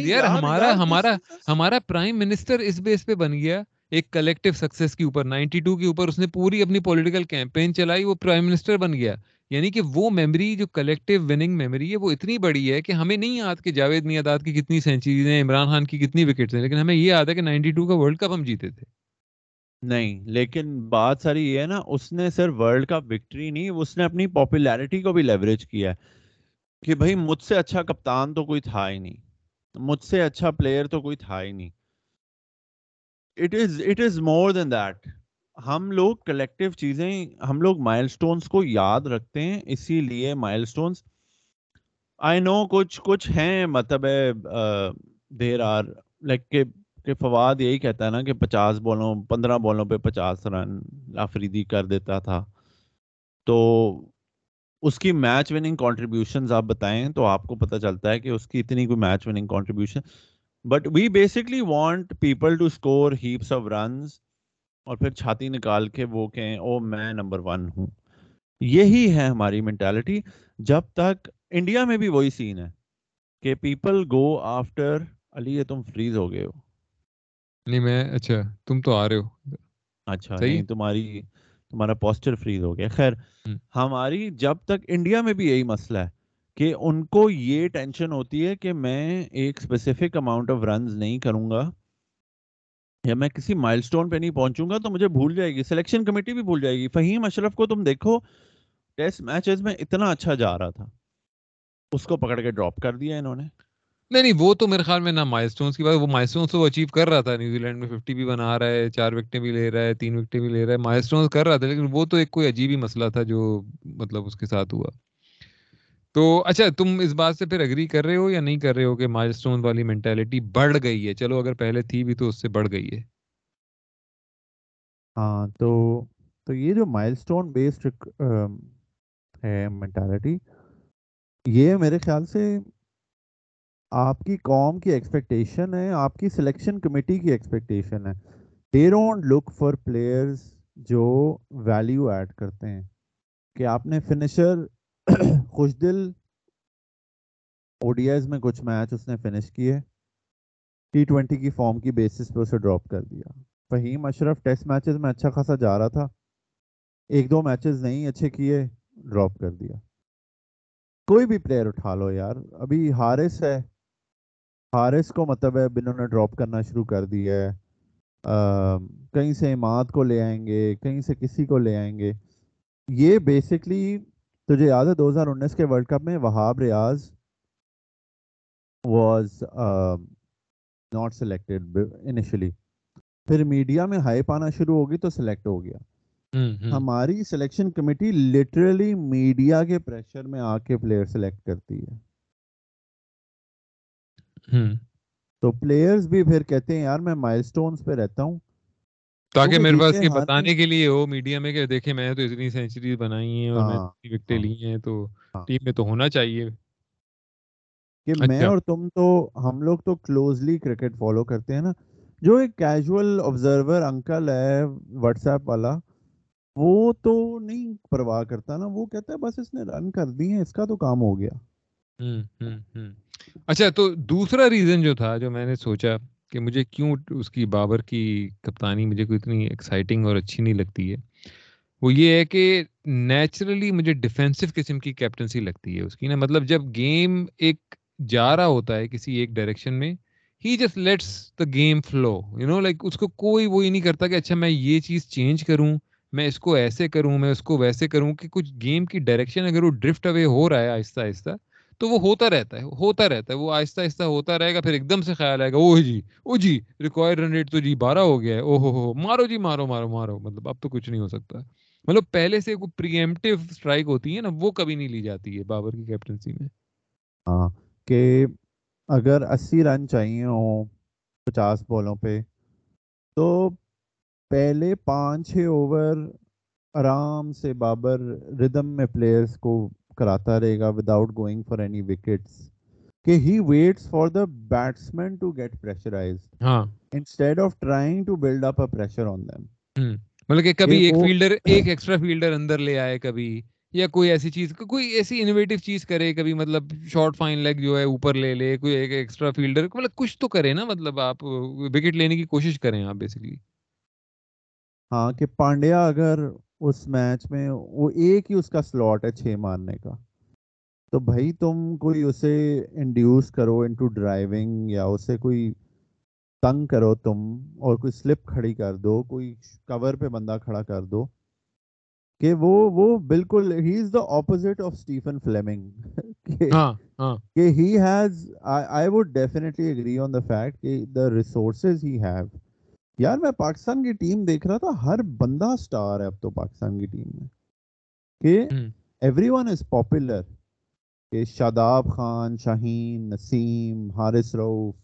یار ہمارا ہمارا ہمارا پرائم منسٹر اس بیس پہ بن گیا ایک کلیکٹیو سکسیس کے اوپر نائنٹی ٹو کے اوپر اس نے پوری اپنی پولیٹیکل کیمپین چلائی وہ پرائم منسٹر بن گیا۔ یعنی کہ وہ میموری جو کلیکٹیو وننگ میموری ہے وہ اتنی بڑی ہے کہ ہمیں نہیں یاد کہ جاوید میاداد کی کتنی سینچریز ہیں عمران خان کی کتنی وکٹس ہیں لیکن ہمیں یہ یاد ہے کہ نائنٹی ٹو کا ورلڈ کپ ہم جیتے تھے۔ نہیں، لیکن بات ساری یہ ہے نا، اس نے صرف ورلڈ کپ وکٹری نہیں، اس نے اپنی پاپولیرٹی کو بھی لیوریج کیا ہے کہ بھائی مجھ سے اچھا کپتان تو کوئی تھا ہی نہیں، مجھ سے اچھا پلیئر تو کوئی تھا ہی نہیں۔ It is it is more than that ہم لوگ کلیکٹیو چیزیں، ہم لوگ مائل سٹونز کو یاد رکھتے ہیں، اسی لیے مائل سٹونز آئی نو کچھ کچھ ہیں مطلب دیر آر لائک کہ کہ فواد یہی کہتا ہے نا کہ پچاس بالوں، پندرہ بالوں پہ پچاس رن آفریدی کر دیتا تھا۔ تو اس کی میچ وننگ کانٹریبیوشن آپ بتائیں تو آپ کو پتہ چلتا ہے کہ اس کی اتنی کوئی match winning contribution but we basically want people to score heaps of runs اور پھر چھاتی نکال کے وہ کہیں او میں نمبر ون ہوں۔ یہی ہے ہماری مینٹالٹی جب تک انڈیا میں بھی وہی سین ہے کہ پیپل گو آفٹر علی یہ تم فریز ہو گئے ہو۔ نہیں میں اچھا تم تو آ رہے ہو۔ اچھا نہیں تمہاری تمہارا پوسٹر فریز ہو گیا۔ خیر ہماری جب تک انڈیا میں بھی یہی مسئلہ ہے کہ ان کو یہ ٹینشن ہوتی ہے کہ میں ایک اسپیسیفک اماؤنٹ آف رنز نہیں کروں گا یا میں کسی مائل سٹون پہ نہیں پہنچوں گا تو مجھے بھول جائے گی۔ سلیکشن کمیٹی بھی بھول جائے گی۔ فہیم اشرف کو تم دیکھو ٹیسٹ میچز میں اتنا اچھا جا رہا تھا۔ اس کو پکڑ کے ڈراپ کر دیا انہوں نے۔ نہیں نہیں، وہ تو میرے خیال میں نہ مائل سٹونز کی بات، وہ مائل سٹونز تو اچیو کر رہا تھا نیوزی لینڈ میں ففٹی بھی بنا رہا ہے، چار وکٹیں بھی لے رہا ہے، تین وکٹیں بھی لے رہا ہے مائل سٹونز کر رہا تھا، لیکن وہ تو ایک کوئی عجیب ہی مسئلہ تھا جو مطلب اس کے ساتھ ہوا۔ تو اچھا تم اس بات سے پھر اگری کر رہے ہو یا نہیں کر رہے ہو کہ مائل سٹون والی مینٹیلٹی بڑھ گئی ہے؟ چلو، اگر پہلے تھی بھی تو اس سے بڑھ گئی ہے۔ ہاں تو تو یہ جو مائل سٹون بیسڈ ہے مینٹالٹی یہ میرے خیال سے آپ کی قوم کی ایکسپیکٹیشن ہے، آپ کی سلیکشن کمیٹی کی ایکسپیکٹیشن ہے۔ They don't look for players جو ویلیو ایڈ کرتے ہیں۔ کہ آپ نے فنشر خوش دل او ڈی ایز میں کچھ میچ اس نے فنش کیے۔ ٹی ٹوینٹی کی فارم کی بیسس پہ اسے ڈراپ کر دیا۔ فہیم اشرف ٹیسٹ میچز میں اچھا خاصا جا رہا تھا۔ ایک دو میچز نہیں، اچھے کیے ڈراپ کر دیا۔ کوئی بھی پلیئر اٹھا لو یار۔ ابھی ہارس ہے۔ ہارس کو مطلب ہے انہوں نے ڈراپ کرنا شروع کر دیا ہے۔ کہیں سے اماد کو لے آئیں گے کہیں سے کسی کو لے آئیں گے۔ یہ بیسکلی تجھے یاد ہے دو ہزار انیس کے ورلڈ کپ میں Wahab Riaz was not selected initially پھر میڈیا میں ہائپ آنا شروع ہوگی تو سلیکٹ ہو گیا۔ ہماری سلیکشن کمیٹی لٹرلی میڈیا کے پریشر میں آ کے پلیئر سلیکٹ کرتی ہے۔ تو پلیئرز بھی پھر کہتے ہیں یار میں مائل سٹونز پہ رہتا ہوں۔ تاکہ میرے پاس یہ بتانے کے لیے ہو میڈیا میں کہ دیکھیں میں تو اتنی سینچریز بنائی ہیں اور میں اتنی وکٹیں لی ہیں تو ٹیم میں تو ہونا چاہیے۔ کہ میں اور تم تو ہم لوگ تو کلوزلی کرکٹ فالو کرتے ہیں نا۔ جو ایک کیجول آبزرور انکل ہے واٹس ایپ والا وہ تو نہیں پرواہ کرتا نا۔ وہ کہتا ہے بس اس نے رن کر دی ہیں اس کا تو کام ہو گیا۔ اچھا تو دوسرا ریزن جو تھا، جو میں نے سوچا کہ مجھے کیوں اس کی بابر کی کپتانی مجھے کوئی اتنی ایکسائٹنگ اور اچھی نہیں لگتی ہے، وہ یہ ہے کہ نیچرلی مجھے ڈیفینسو قسم کی کیپٹنسی لگتی ہے اس کی نا۔ مطلب جب گیم ایک جا رہا ہوتا ہے کسی ایک ڈائریکشن میں ہی just lets the game flow you know like اس کو کوئی وہی نہیں کرتا کہ اچھا میں یہ چیز چینج کروں، میں اس کو ایسے کروں، میں اس کو ویسے کروں کہ کچھ گیم کی ڈائریکشن اگر وہ ڈرفٹ اوے ہو رہا ہے آہستہ آہستہ تو وہ ہوتا رہتا ہے، ہوتا رہتا ہے، وہ آہستہ آہستہ ہوتا رہے گا، پھر ایک دم سے خیال آئے گا او جی او جی ریکوائر رن ریٹ تو جی بارہ ہو گیا ہے او ہو ہو، مارو جی مارو مارو مارو مطلب اب تو کچھ نہیں ہو سکتا۔ مطلب پہلے سے کوئی پریمپٹیو اسٹرائک ہوتی ہے نا، وہ کبھی نہیں لی جاتی ہے بابر کی کیپٹنسی میں۔ ہاں کہ اگر اسی رن چاہیے ہوں پچاس بالوں پہ، تو پہلے پانچ چھ اوور آرام سے بابر ردم میں پلیئرز کو کراتا رہے گا without going for any wickets کہ he waits for the batsman to get pressurised ہاں۔ Instead of trying to build up a pressure on them مطلب کہ کبھی ایک فیلڈر ایک ایکسٹرا فیلڈر اندر لے آئے کبھی یا کوئی ایسی چیز کوئی ایسی انوویٹو چیز کرے کبھی مطلب شارٹ فائن لیگ جو ہے اوپر لے لے کوئی ایک ایکسٹرا فیلڈر مطلب کچھ تو کرے نا مطلب آپ وکٹ لینے کی کوشش کریں آپ بیسکلی ہاں کہ پانڈیا اگر اس میچ میں وہ ایک ہی اس کا سلاٹ ہے چھ مارنے کا۔ تو بھائی تم کوئی اسے انڈیوس کرو انٹو ڈرائیونگ یا اسے کوئی تنگ کرو تم اور کوئی سلپ کھڑی کر دو کوئی کور پہ بندہ کھڑا کر دو کہ وہ وہ بالکل ہی is the opposite of Stephen Fleming کہ he has I would definitely agree on the fact کہ دا ریسورسز ہی ہیو یار میں پاکستان کی ٹیم دیکھ رہا تھا ہر بندہ سٹار ہے اب تو پاکستان کی ٹیم میں۔ کہ ایوری ون از پاپولر کہ شاداب خان شاہین نسیم حارث روف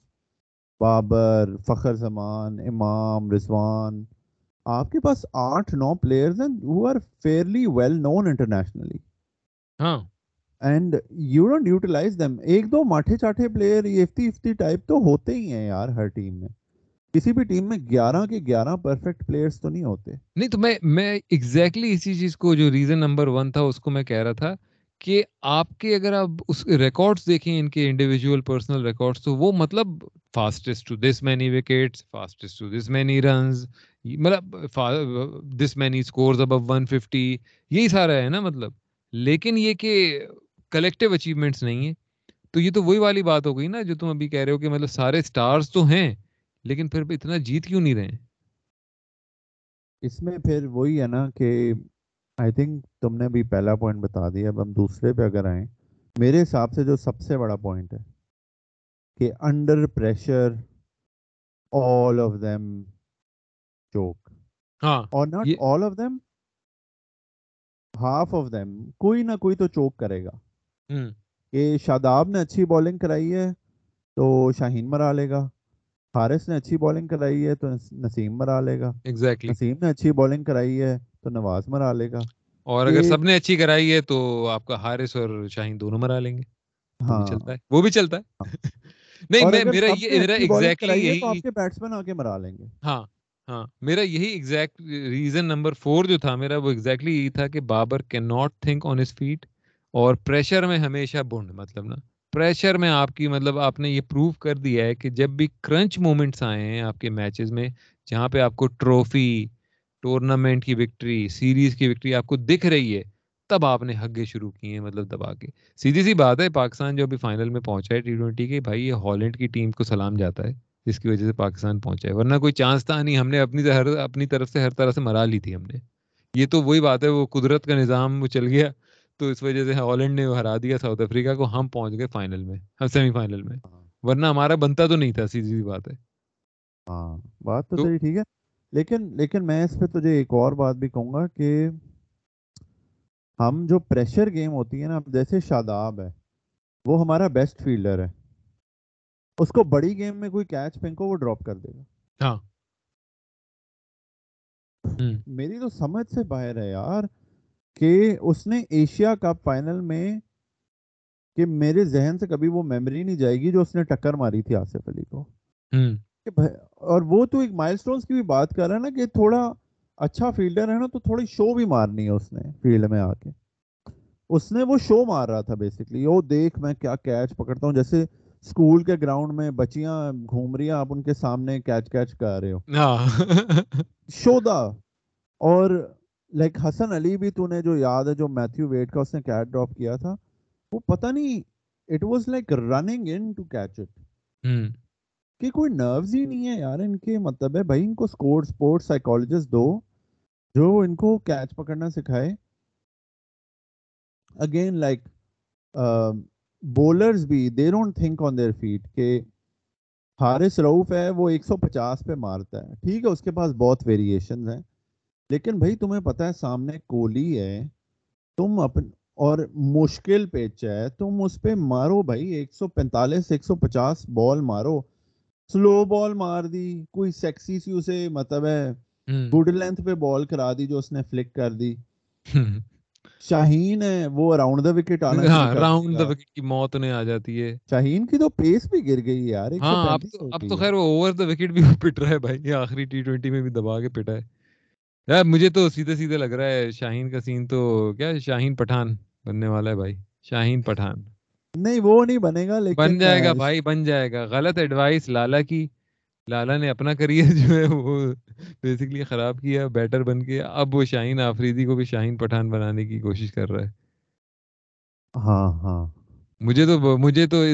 بابر فخر زمان امام رضوان آپ کے پاس آٹھ نو پلیئرز ہیں who are fairly well known internationally ہاں۔ And you don't utilise them ایک دو ماٹھے چاٹھے پلیئر افتی افتی ٹائپ تو ہوتے ہی ہیں یار ہر ٹیم میں۔ کسی بھی ٹیم میں گیارہ کے گیارہ پرفیکٹ پلیئرس تو نہیں ہوتے۔ نہیں، تو میں میں ایگزیکٹلی اسی چیز کو، جو ریزن نمبر ون تھا، اس کو میں کہہ رہا تھا کہ آپ کے اگر آپ اس ریکارڈس دیکھیں، ان کے انڈیویجول پرسنل ریکارڈس تو وہ مطلب fastest to this many wickets fastest to this many runs مطلب this many scores above one fifty یہی سارا ہے نا مطلب۔ لیکن یہ کہ کلیکٹیو اچیومنٹس نہیں ہے تو یہ تو وہی والی بات ہو گئی نا، جو تم ابھی کہہ رہے ہو کہ مطلب سارے اسٹارس تو ہیں۔ لیکن پھر اتنا جیت کیوں نہیں رہے اس میں پھر وہی ہے نا کہ آئی تھنک تم نے بھی پہلا پوائنٹ بتا دیا اب ہم دوسرے پہ اگر آئیں میرے حساب سے جو سب سے بڑا پوائنٹ ہے کہ under pressure all of them choke ہاں اور not all of them half of them کوئی نہ کوئی تو چوک کرے گا۔ کہ شاداب نے اچھی بالنگ کرائی ہے تو شاہین مرا لے گا۔ حارث نے اچھی بالنگ کرائی ہے تو نسیم مرا لے گا۔ ایگزیکٹلی نسیم نے اچھی بالنگ کرائی ہے تو نواز مرا لے گا۔ اور اگر سب نے اچھی کرائی ہے تو آپ کا حارث اور شاہین دونوں مرا لیں گے۔ ہاں۔ چلتا ہے۔ وہ بھی چلتا ہے۔ نہیں میں میرا یہ میرا ایگزیکٹلی یہی آپ کے بیٹسمن آ کے مرا لیں گے۔ ہاں ہاں۔ میرا یہی ایگزیکٹ ریزن نمبر فور جو تھا میرا وہ ایگزیکٹلی یہی تھا کہ Babar can not think on his feet اور پریشر میں ہمیشہ بنڈ مطلب نا۔ پریشر میں آپ کی مطلب آپ نے یہ پروو کر دیا ہے کہ جب بھی کرنچ مومنٹس آئے ہیں آپ کے میچز میں، جہاں پہ آپ کو ٹرافی ٹورنامنٹ کی وکٹری سیریز کی وکٹری آپ کو دکھ رہی ہے، تب آپ نے حگے شروع کیے ہیں مطلب دبا کے۔ سیدھی سی بات ہے، پاکستان جو ابھی فائنل میں پہنچا ہے ٹی ٹوینٹی کے، بھائی یہ ہالینڈ کی ٹیم کو سلام جاتا ہے، جس کی وجہ سے پاکستان پہنچا ہے۔ ورنہ کوئی چانس تھا نہیں، ہم نے اپنی ہر اپنی طرف سے ہر طرح سے مرا لی تھی ہم نے۔ یہ تو وہی بات ہے، وہ قدرت کا نظام وہ چل گیا۔ تو اس وجہ سے ہالینڈ نے ہرا دیا ساؤتھ افریقہ کو ہم پہنچ گئے فائنل میں ہم سیمی فائنل میں۔ ہاں۔ ورنہ ہمارا بنتا تو نہیں تھا سیدھی سی بات ہے۔ ہاں بات تو صحیح ٹھیک ہے۔ لیکن لیکن میں اس پہ تجھے ایک اور بات بھی کہوں گا کہ ہم جو پریشر گیم ہوتی ہے نا جیسے شاداب ہے وہ ہمارا بیسٹ فیلڈر ہے۔ اس کو بڑی گیم میں کوئی کیچ پھینکو وہ ڈراپ کر دے گا۔ ہاں۔ میری تو سمجھ سے باہر ہے یار۔ کہ اس نے ایشیا کپ فائنل میں کہ میرے ذہن سے کبھی وہ میموری نہیں جائے گی جو اس نے ٹکر ماری تھی آصف علی کو۔ اور وہ تو ایک مائل سٹونز کی بھی بات کر رہا ہے نا کہ تھوڑا اچھا فیلڈر ہے نا تو تھوڑی شو بھی مارنی ہے اس نے فیلڈ میں آ کے۔ اس نے وہ شو مار رہا تھا بیسکلی وہ دیکھ میں کیا کیچ پکڑتا ہوں۔ جیسے اسکول کے گراؤنڈ میں بچیاں گھوم رہی ہیں آپ ان کے سامنے کیچ کیچ کر رہے ہو۔ ہاں۔ شودا۔ اور لائک حسن علی بھی تو نے جو یاد ہے جو میتھیو ویٹ کا اس نے کیچ ڈراپ کیا تھا وہ پتہ نہیں it was like running in to catch it کہ کوئی نروز ہی نہیں ہے یار ان کے مطلب ہے بھائی ان کو اسکور اسپورٹ سائیکالوجسٹ دو جو ان کو کیچ پکڑنا سکھائے۔ اگین لائک بولرز بھی they don't think on their feet کہ حارث روف ہے وہ ایک سو پچاس پہ مارتا ہے۔ ٹھیک ہے اس کے پاس بہت ویریشنز ہیں۔ لیکن بھائی تمہیں پتہ ہے سامنے کوہلی ہے تم اپن اور مشکل پیچ ہے تم اس پہ مارو بھائی ایک سو پینتالیس ایک سو پچاس بال مارو۔ سلو بال مار دی کوئی سیکسی سی اسے مطلب ہے گڈ لینتھ پہ بال کرا دی جو اس نے فلک کر دی۔ شاہین ہے وہ اراؤنڈ دا وکٹ آنا راؤنڈ دا وکٹ کی موت انہیں آ جاتی ہے۔ شاہین کی تو پیس بھی گر گئی یار ہاں اب تو خیر وہ اوور دا وکٹ بھی پٹ رہا ہے بھائی یہ آخری ٹی ٹوینٹی میں بھی دبا کے پٹا ہے۔ یار مجھے تو سیدھے سیدھے لگ رہا ہے شاہین کا سین تو کیا؟ شاہین پٹھان بننے والا ہے بھائی شاہین پٹھان۔ نہیں وہ نہیں بنے گا لیکن بن جائے گا بھائی بن جائے گا۔ غلط ایڈوائس لالا کی۔ لالا نے اپنا کریئر جو ہے وہ بیسکلی خراب کیا بیٹر بن کے۔ اب وہ شاہین آفریدی کو بھی شاہین پٹھان بنانے کی کوشش کر رہا ہے۔ ہاں ہاں۔ مجھے تو مجھے تو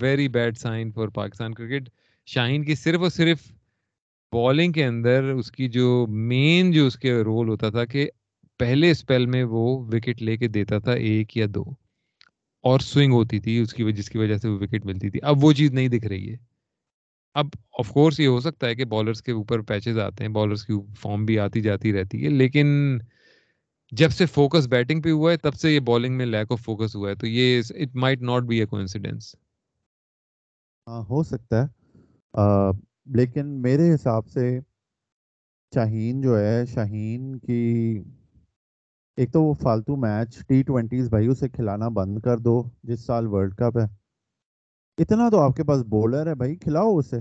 very bad sign for Pakistan cricket Shaheen کی صرف اور صرف بالنگ کے اندر اس کی جو مین جو اس کے رول ہوتا تھا کہ پہلے اسپیل میں وہ وکٹ لے کے دیتا تھا ایک یا دو اور سوئنگ ہوتی تھی اس کی جس کی وجہ سے وہ وکٹ ملتی تھی۔ اب وہ چیز نہیں دکھ رہی ہے۔ اب آف کورس یہ ہو سکتا ہے کہ بالرس کے اوپر پیچز آتے ہیں بالرس کی فارم بھی آتی جاتی رہتی ہے، لیکن جب سے فوکس بیٹنگ پہ ہوا ہے، تب سے یہ بالنگ میں لیک آف فوکس ہوا ہے۔ تو یہ it might not be a coincidence ہو سکتا ہے۔ لیکن میرے حساب سے شاہین جو ہے شاہین کی ایک تو وہ فالتو میچ ٹی ٹوینٹیز بھائی اسے کھلانا بند کر دو جس سال ورلڈ کپ ہے۔ اتنا تو آپ کے پاس بولر ہے بھائی کھلاؤ اسے۔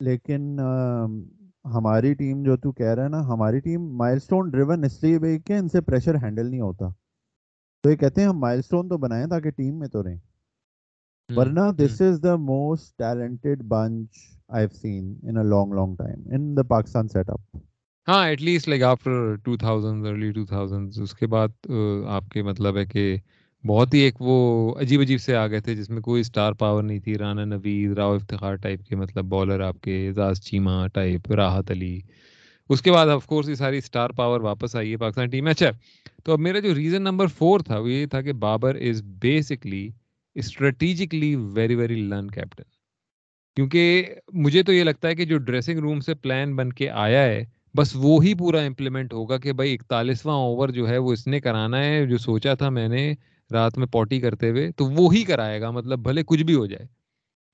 لیکن ہماری ٹیم جو تو کہہ رہا ہے نا ہماری ٹیم مائل سٹون ڈریون اس لیے بھی کہ ان سے پریشر ہینڈل نہیں ہوتا۔ تو یہ کہتے ہیں ہم مائل سٹون تو بنائیں تاکہ ٹیم میں تو رہیں۔ ورنہ this is the most talented bench I have seen in a long long time in the Pakistan set up ہاں at least like after two thousand early two thousand اس کے بعد آپ کے مطلب ہے کہ بہت ہی ایک وہ عجیب عجیب سے آ گئے تھے جس میں کوئی اسٹار پاور نہیں تھی رانا نوید راؤ افتخار ٹائپ کے مطلب بالر آپ کے اعزاز چیمہ ٹائپ راحت علی اس کے بعد آف کورس یہ ساری اسٹار پاور واپس آئی ہے پاکستان ٹیم میں اچھا تو اب میرا جو ریزن نمبر فور تھا وہ یہ تھا کہ Babar is basically strategically very very learn captain کیونکہ مجھے تو یہ لگتا ہے کہ جو ڈریسنگ روم سے پلان بن کے آیا ہے، بس وہی پورا امپلیمنٹ ہوگا کہ بھائی اکتالیسواں اوور جو ہے وہ اس نے کرانا ہے، جو سوچا تھا میں نے رات میں پوٹی کرتے ہوئے، تو وہی کرائے گا مطلب بھلے کچھ بھی ہو جائے۔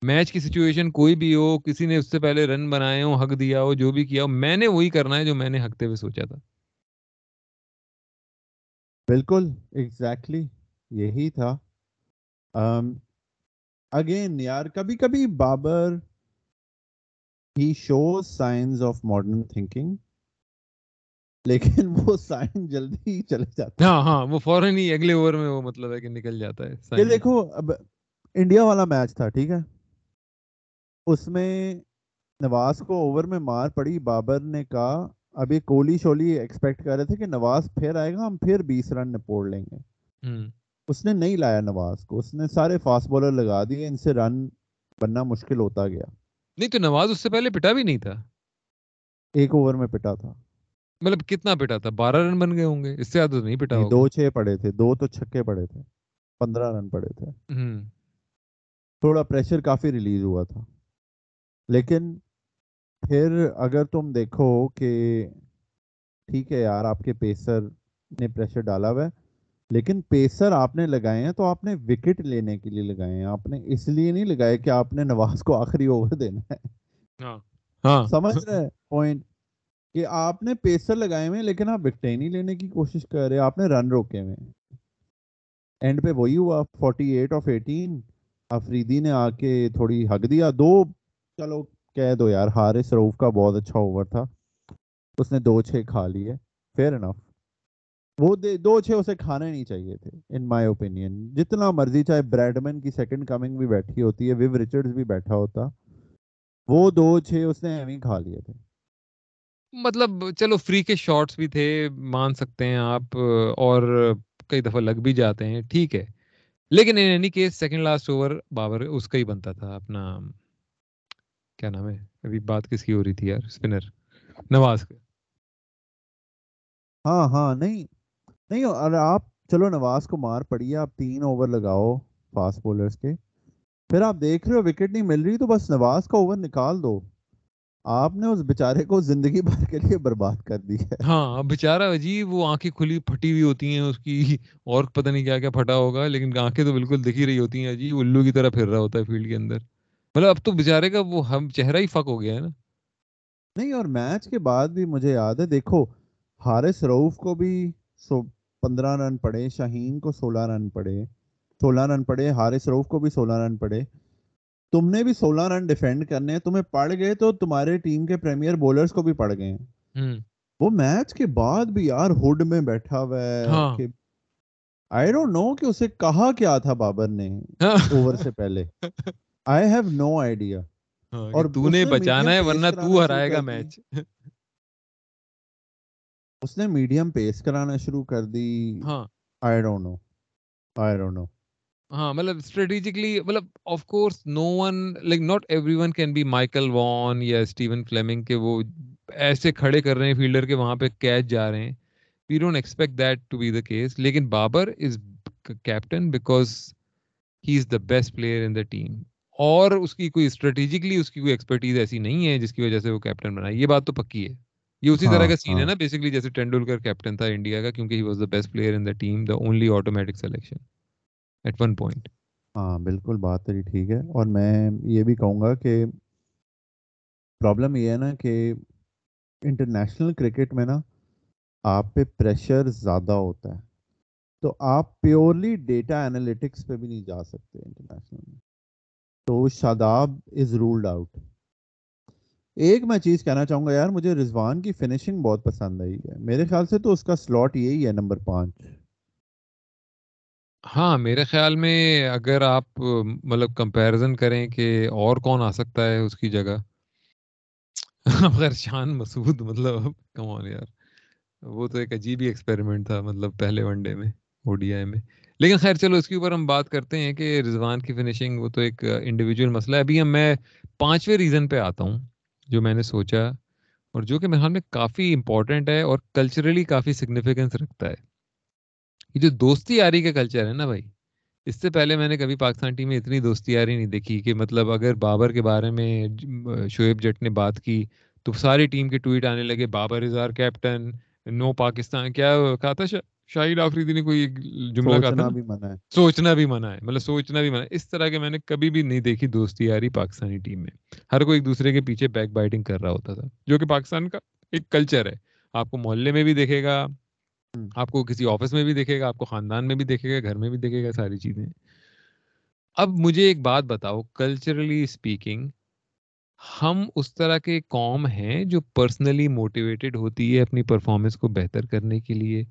میچ کی سچویشن کوئی بھی ہو، کسی نے اس سے پہلے رن بنائے ہو حق دیا ہو، جو بھی کیا ہو، میں نے وہی کرنا ہے جو میں نے حقتے ہوئے سوچا تھا۔ بالکل ایگزیکٹلی یہی تھا۔ اگین یار کبھی کبھی Babar he shows signs of modern thinking لیکن وہ سائن جلدی چلے جاتے ہاں ہاں وہ فوراً ہی اگلے اوور میں وہ مطلب ہے کہ نکل جاتا ہے یہ۔ دیکھو اب انڈیا والا میچ تھا ٹھیک ہے اس میں نواز کو اوور میں مار پڑی بابر نے کہا ابھی کوہلی شولی ایکسپیکٹ کر رہے تھے کہ نواز پھر آئے گا ہم پھر بیس رن نپوڑ لیں گے اس نے نہیں لایا نواز کو اس نے سارے فاسٹ بالر لگا دیے ان سے رن بننا مشکل ہوتا گیا۔ نہیں تو نواز اس سے پہلے پٹا بھی نہیں تھا۔ ایک اوور میں پٹا تھا۔ مطلب کتنا پٹا تھا؟ بارہ رن بن گئے ہوں گے اس سے زیادہ نہیں پٹا دو چھ پڑے تھے دو تو چھکے پڑے تھے پندرہ رن پڑے تھے۔ تھوڑا پریشر کافی ریلیز ہوا تھا۔ لیکن پھر اگر تم دیکھو کہ ٹھیک ہے یار آپ کے پیسر نے پریشر ڈالا ہوا ہے۔ لیکن پیسر آپ نے لگائے ہیں تو آپ نے وکٹ لینے کے لیے لگائے ہیں آپ نے اس لیے نہیں لگائے کہ آپ نے نواز کو آخری اوور دینا ہے۔ ہاں۔ سمجھ رہے پوائنٹ کہ آپ نے پیسر لگائے ہوئے ہیں لیکن آپ وکٹیں نہیں لینے کی کوشش کر رہے آپ نے رن روکے ہوئے ہیں۔ اینڈ پہ وہی ہوا forty eight of eighteen Afridi نے آ کے تھوڑی حق دیا۔ دو چلو کہہ دو یار حارث روف کا بہت اچھا اوور تھا اس نے دو چھ کھا لیے۔ فیئر انف وہ دو چھ اسے کھانے نہیں چاہیے تھے ان مائی اوپینین جتنا مرضی چاہے بریڈمن کی سیکنڈ کمنگ بھی بیٹھی ہوتی ہے ویو ریچرڈز بھی بیٹھا ہوتا وہ دو چھ اس نے ایویں کھا لیے تھے۔ مطلب چلو فری کے شاٹس بھی تھے مان سکتے ہیں آپ اور کئی دفعہ لگ بھی جاتے ہیں ٹھیک ہے۔ لیکن in any case second last over Babar اس کا ہی بنتا تھا۔ اپنا کیا نام ہے؟ ابھی بات کس کی ہو رہی تھی یار؟ اسپنر نواز۔ ہاں ہاں نہیں۔ نہیں اور آپ چلو نواز کو مار پڑی ہے آپ تین اوور لگاؤ فاسٹ بولرز کے۔ پھر آپ دیکھ رہے ہو وکٹ نہیں مل رہی تو بس نواز کا اوور نکال دو۔ آپ نے اس بیچارے کو زندگی بھر کے لیے برباد کر دی ہے۔ ہاں بیچارہ عجیب وہ آنکھیں کھلی پھٹی ہوئی ہوتی ہیں اس کی اور پتہ نہیں کیا کیا پھٹا ہوگا لیکن آنکھیں تو بالکل دکھ ہی رہی ہوتی ہیں۔ عجیب الو کی طرح پھر رہا ہوتا ہے فیلڈ کے اندر۔ مطلب اب تو بیچارے کا وہ ہم چہرہ ہی فک ہو گیا ہے نا۔ نہیں اور میچ کے بعد بھی مجھے یاد ہے دیکھو حارث روف کو بھی سو پندرہ رن پڑے شاہین کو سولہ رن پڑے سولہ رن پڑے حارث روف کو بھی سولہ رن پڑے۔ تم نے بھی سولہ رن ڈیفینڈ کرنے ہیں تمہیں پڑ گئے تو تمہارے ٹیم کے پریمیئر بولرز کو بھی پڑ گئے ہیں۔ وہ میچ کے بعد بھی یار ہوڈ میں بیٹھا ہوا ہے ہاں۔ آئی ڈونٹ نو کہ اسے کہا کیا تھا بابر نے اوور سے پہلے۔ آئی ہیو نو آئیڈیا اور تو نے بچانا ہے ورنہ تو ہرائے گا۔ میچ اس نے میڈیم پیس کرانا شروع کر دی. ہاں۔ I don't know I don't know ہاں مطلب اسٹریٹجکلی مطلب of course no one like not every one can be Michael Vaughan یا اسٹیون فلیمنگ کے وہ ایسے کھڑے کر رہے ہیں فیلڈر کے وہاں پہ کیچ جا رہے ہیں. We don't expect that to be the case لیکن Babar is captain because he is the best player in the team اور اس کی کوئی اسٹریٹجکلی اس کی کوئی ایکسپرٹیز ایسی نہیں ہے جس کی وجہ سے وہ کیپٹن بنا یہ بات تو پکی ہے۔ یہ اسی طرح ہاں، کا سین ہے ہاں۔ نا بیسکلی جیسے ٹینڈولکر کیپٹن تھا انڈیا کا کیونکہ he was the best player in the team the only automatic selection at one point ہاں بالکل بات تیری ٹھیک ہے۔ اور میں یہ بھی کہوں گا کہ پرابلم یہ ہے نا کہ انٹرنیشنل کرکٹ میں نا آپ پہ پریشر زیادہ ہوتا ہے۔ تو آپ پیورلی ڈیٹا انالیٹکس پہ بھی نہیں جا سکتے انٹرنیشنل میں۔ تو شاداب از رولڈ آؤٹ ایک میں چیز کہنا چاہوں گا یار، مجھے رضوان کی فنشنگ بہت پسند آئی ہے۔ میرے خیال سے تو اس کا سلاٹ یہی ہے نمبر پانچ۔ ہاں میرے خیال میں اگر آپ مطلب کمپیرزن کریں کہ اور کون آ سکتا ہے اس کی جگہ۔ مگر شان مسعود مطلب کم آن یار۔ وہ تو ایک عجیب ہی ایکسپیریمنٹ تھا مطلب پہلے ون ڈے میں او ڈی آئی میں۔ لیکن خیر، چلو اس کے اوپر ہم بات کرتے ہیں کہ رضوان کی فنشنگ وہ تو ایک انڈیویجول مسئلہ ہے۔ ابھی ہم، میں پانچویں ریزن پہ آتا ہوں۔ جو میں نے سوچا اور جو کہ میرے خیال میں کافی امپورٹنٹ ہے اور کلچرلی کافی سگنیفیکینس رکھتا ہے۔ یہ جو دوستی یاری کا کلچر ہے نا بھائی، اس سے پہلے میں نے کبھی پاکستان ٹیم میں اتنی دوستی یاری نہیں دیکھی کہ مطلب اگر بابر کے بارے میں شعیب جٹ نے بات کی تو ساری ٹیم کے ٹویٹ آنے لگے، Babar is our captain no Pakistan, کیا کہا تھا شاہد آفریدی نے کوئی جملہ کہا تھا سوچنا نا؟ بھی منع ہے۔ سوچنا بھی منع ہے مطلب سوچنا بھی منع ہے۔ اس طرح کے میں نے کبھی بھی نہیں دیکھی دوستی یاری پاکستانی ٹیم میں۔ ہر کوئی ایک دوسرے کے پیچھے بیک بائٹنگ کر رہا ہوتا تھا جو کہ پاکستان کا ایک کلچر ہے۔ آپ کو محلے میں بھی دیکھے گا۔ آپ کو کسی آفس میں بھی دیکھے گا آپ کو خاندان میں بھی دیکھے گا گھر میں بھی دیکھے گا ساری چیزیں۔ اب مجھے ایک بات بتاؤ کلچرلی اسپیکنگ ہم اس طرح کے قوم ہیں جو پرسنلی موٹیویٹڈ ہوتی ہے اپنی پرفارمنس کو بہتر کرنے کے لیے؟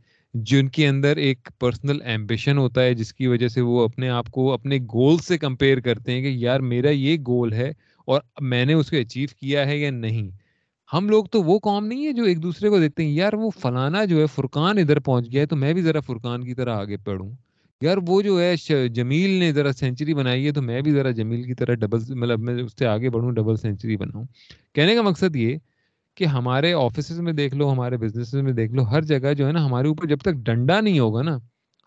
جن کے اندر ایک پرسنل ایمبیشن ہوتا ہے، جس کی وجہ سے وہ اپنے آپ کو اپنے گول سے کمپیئر کرتے ہیں کہ یار میرا یہ گول ہے اور میں نے اس کو اچیو کیا ہے یا نہیں۔ ہم لوگ تو وہ قوم نہیں ہے جو ایک دوسرے کو دیکھتے ہیں، یار وہ فلانا جو ہے فرقان ادھر پہنچ گیا ہے تو میں بھی ذرا فرقان کی طرح آگے پڑھوں۔ یار وہ جو ہے جمیل نے ذرا سینچری بنائی ہے تو میں بھی ذرا جمیل کی طرح ڈبل مطلب میں اس سے آگے بڑھوں ڈبل سینچری بناؤں۔ کہنے کا مقصد یہ کہ ہمارے آفیسز میں دیکھ لو، ہمارے بزنس میں دیکھ لو، ہر جگہ جو ہے نا ہمارے اوپر جب تک ڈنڈا نہیں ہوگا نا،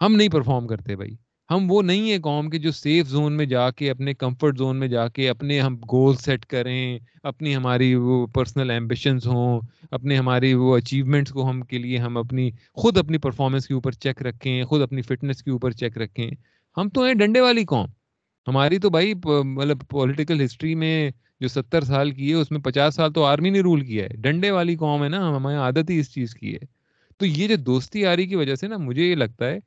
ہم نہیں پرفارم کرتے بھائی۔ ہم وہ نہیں ہے قوم کے جو سیف زون میں جا کے، اپنے کمفرٹ زون میں جا کے اپنے ہم گول سیٹ کریں، اپنی ہماری وہ پرسنل ایمبیشنز ہوں، اپنے ہماری وہ اچیومنٹس کو ہم کے لیے ہم اپنی، خود اپنی پرفارمنس کے اوپر چیک رکھیں، خود اپنی فٹنس کے اوپر چیک رکھیں۔ ہم تو ہیں ڈنڈے والی قوم۔ ہماری تو بھائی مطلب پولیٹیکل ہسٹری میں جو ستر سال کی ہے، اس میں پچاس سال تو آرمی نے رول کیا ہے۔ ڈنڈے والی قوم ہے نا ہمیں عادت ہی اس چیز کی ہے۔ تو یہ جو دوستی آ رہی کی وجہ سے نا، مجھے یہ لگتا ہے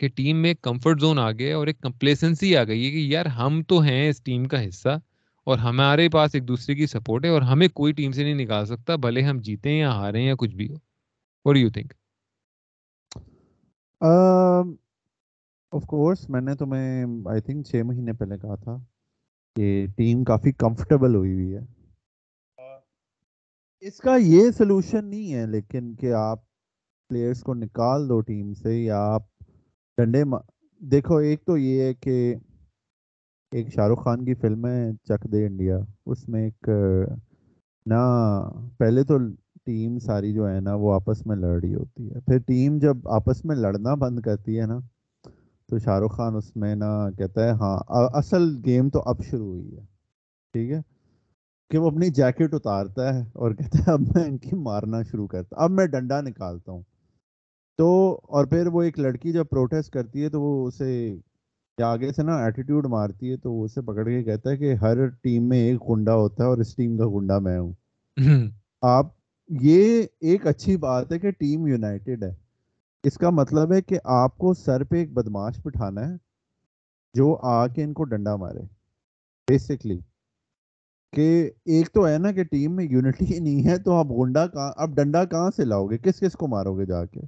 کہ ٹیم میں ایک کمفرٹ زون آ گیا اور ایک کمپلیسنسی آ گئی ہے کہ یار ہم تو ہیں اس ٹیم کا حصہ اور ہمارے پاس ایک دوسرے کی سپورٹ ہے اور ہمیں کوئی ٹیم سے نہیں نکال سکتا، بھلے ہم جیتے یا ہارے یا کچھ بھی ہو۔ اور یو تھنک آف کورس میں نے تمہیں آئی تھنک چھ مہینے پہلے کہا تھا۔ کہ ٹیم کافی کمفرٹیبل ہوئی ہوئی ہے۔ اس کا یہ سلوشن نہیں ہے، لیکن کہ آپ پلیئرس کو نکال دو ٹیم سے یا آپ ڈنڈے دیکھو، ایک تو یہ ہے کہ ایک شاہ رخ خان کی فلم ہے چک دے انڈیا، اس میں ایک، نہ، پہلے تو ٹیم ساری جو ہے نا، وہ آپس میں لڑ رہی ہوتی ہے۔ پھر ٹیم جب آپس میں لڑنا بند کرتی ہے نا تو شاہ رخ خان اس میں نا کہتا ہے ہاں اصل گیم تو اب شروع ہوئی ہے ٹھیک ہے؟ کہ وہ اپنی جیکٹ اتارتا ہے اور کہتا ہے اب میں ان کی مارنا شروع کرتا اب میں ڈنڈا نکالتا ہوں۔ تو اور پھر وہ ایک لڑکی جب پروٹیسٹ کرتی ہے تو وہ اسے آگے سے نا ایٹیٹیوڈ مارتی ہے تو وہ اسے پکڑ کے کہتا ہے کہ ہر ٹیم میں ایک گنڈا ہوتا ہے اور اس ٹیم کا گنڈا میں ہوں۔ آپ یہ ایک اچھی بات ہے کہ ٹیم یونائٹیڈ ہے۔ اس کا مطلب ہے کہ آپ کو سر پہ ایک بدماش بٹھانا ہے جو آ کے ان کو ڈنڈا مارے۔ بیسکلی کہ ایک تو ہے نا کہ ٹیم میں یونٹی نہیں ہے تو آپ گنڈا کہاں اب ڈنڈا کہاں سے لاؤ گے؟ کس کس کو مارو گے جا کے؟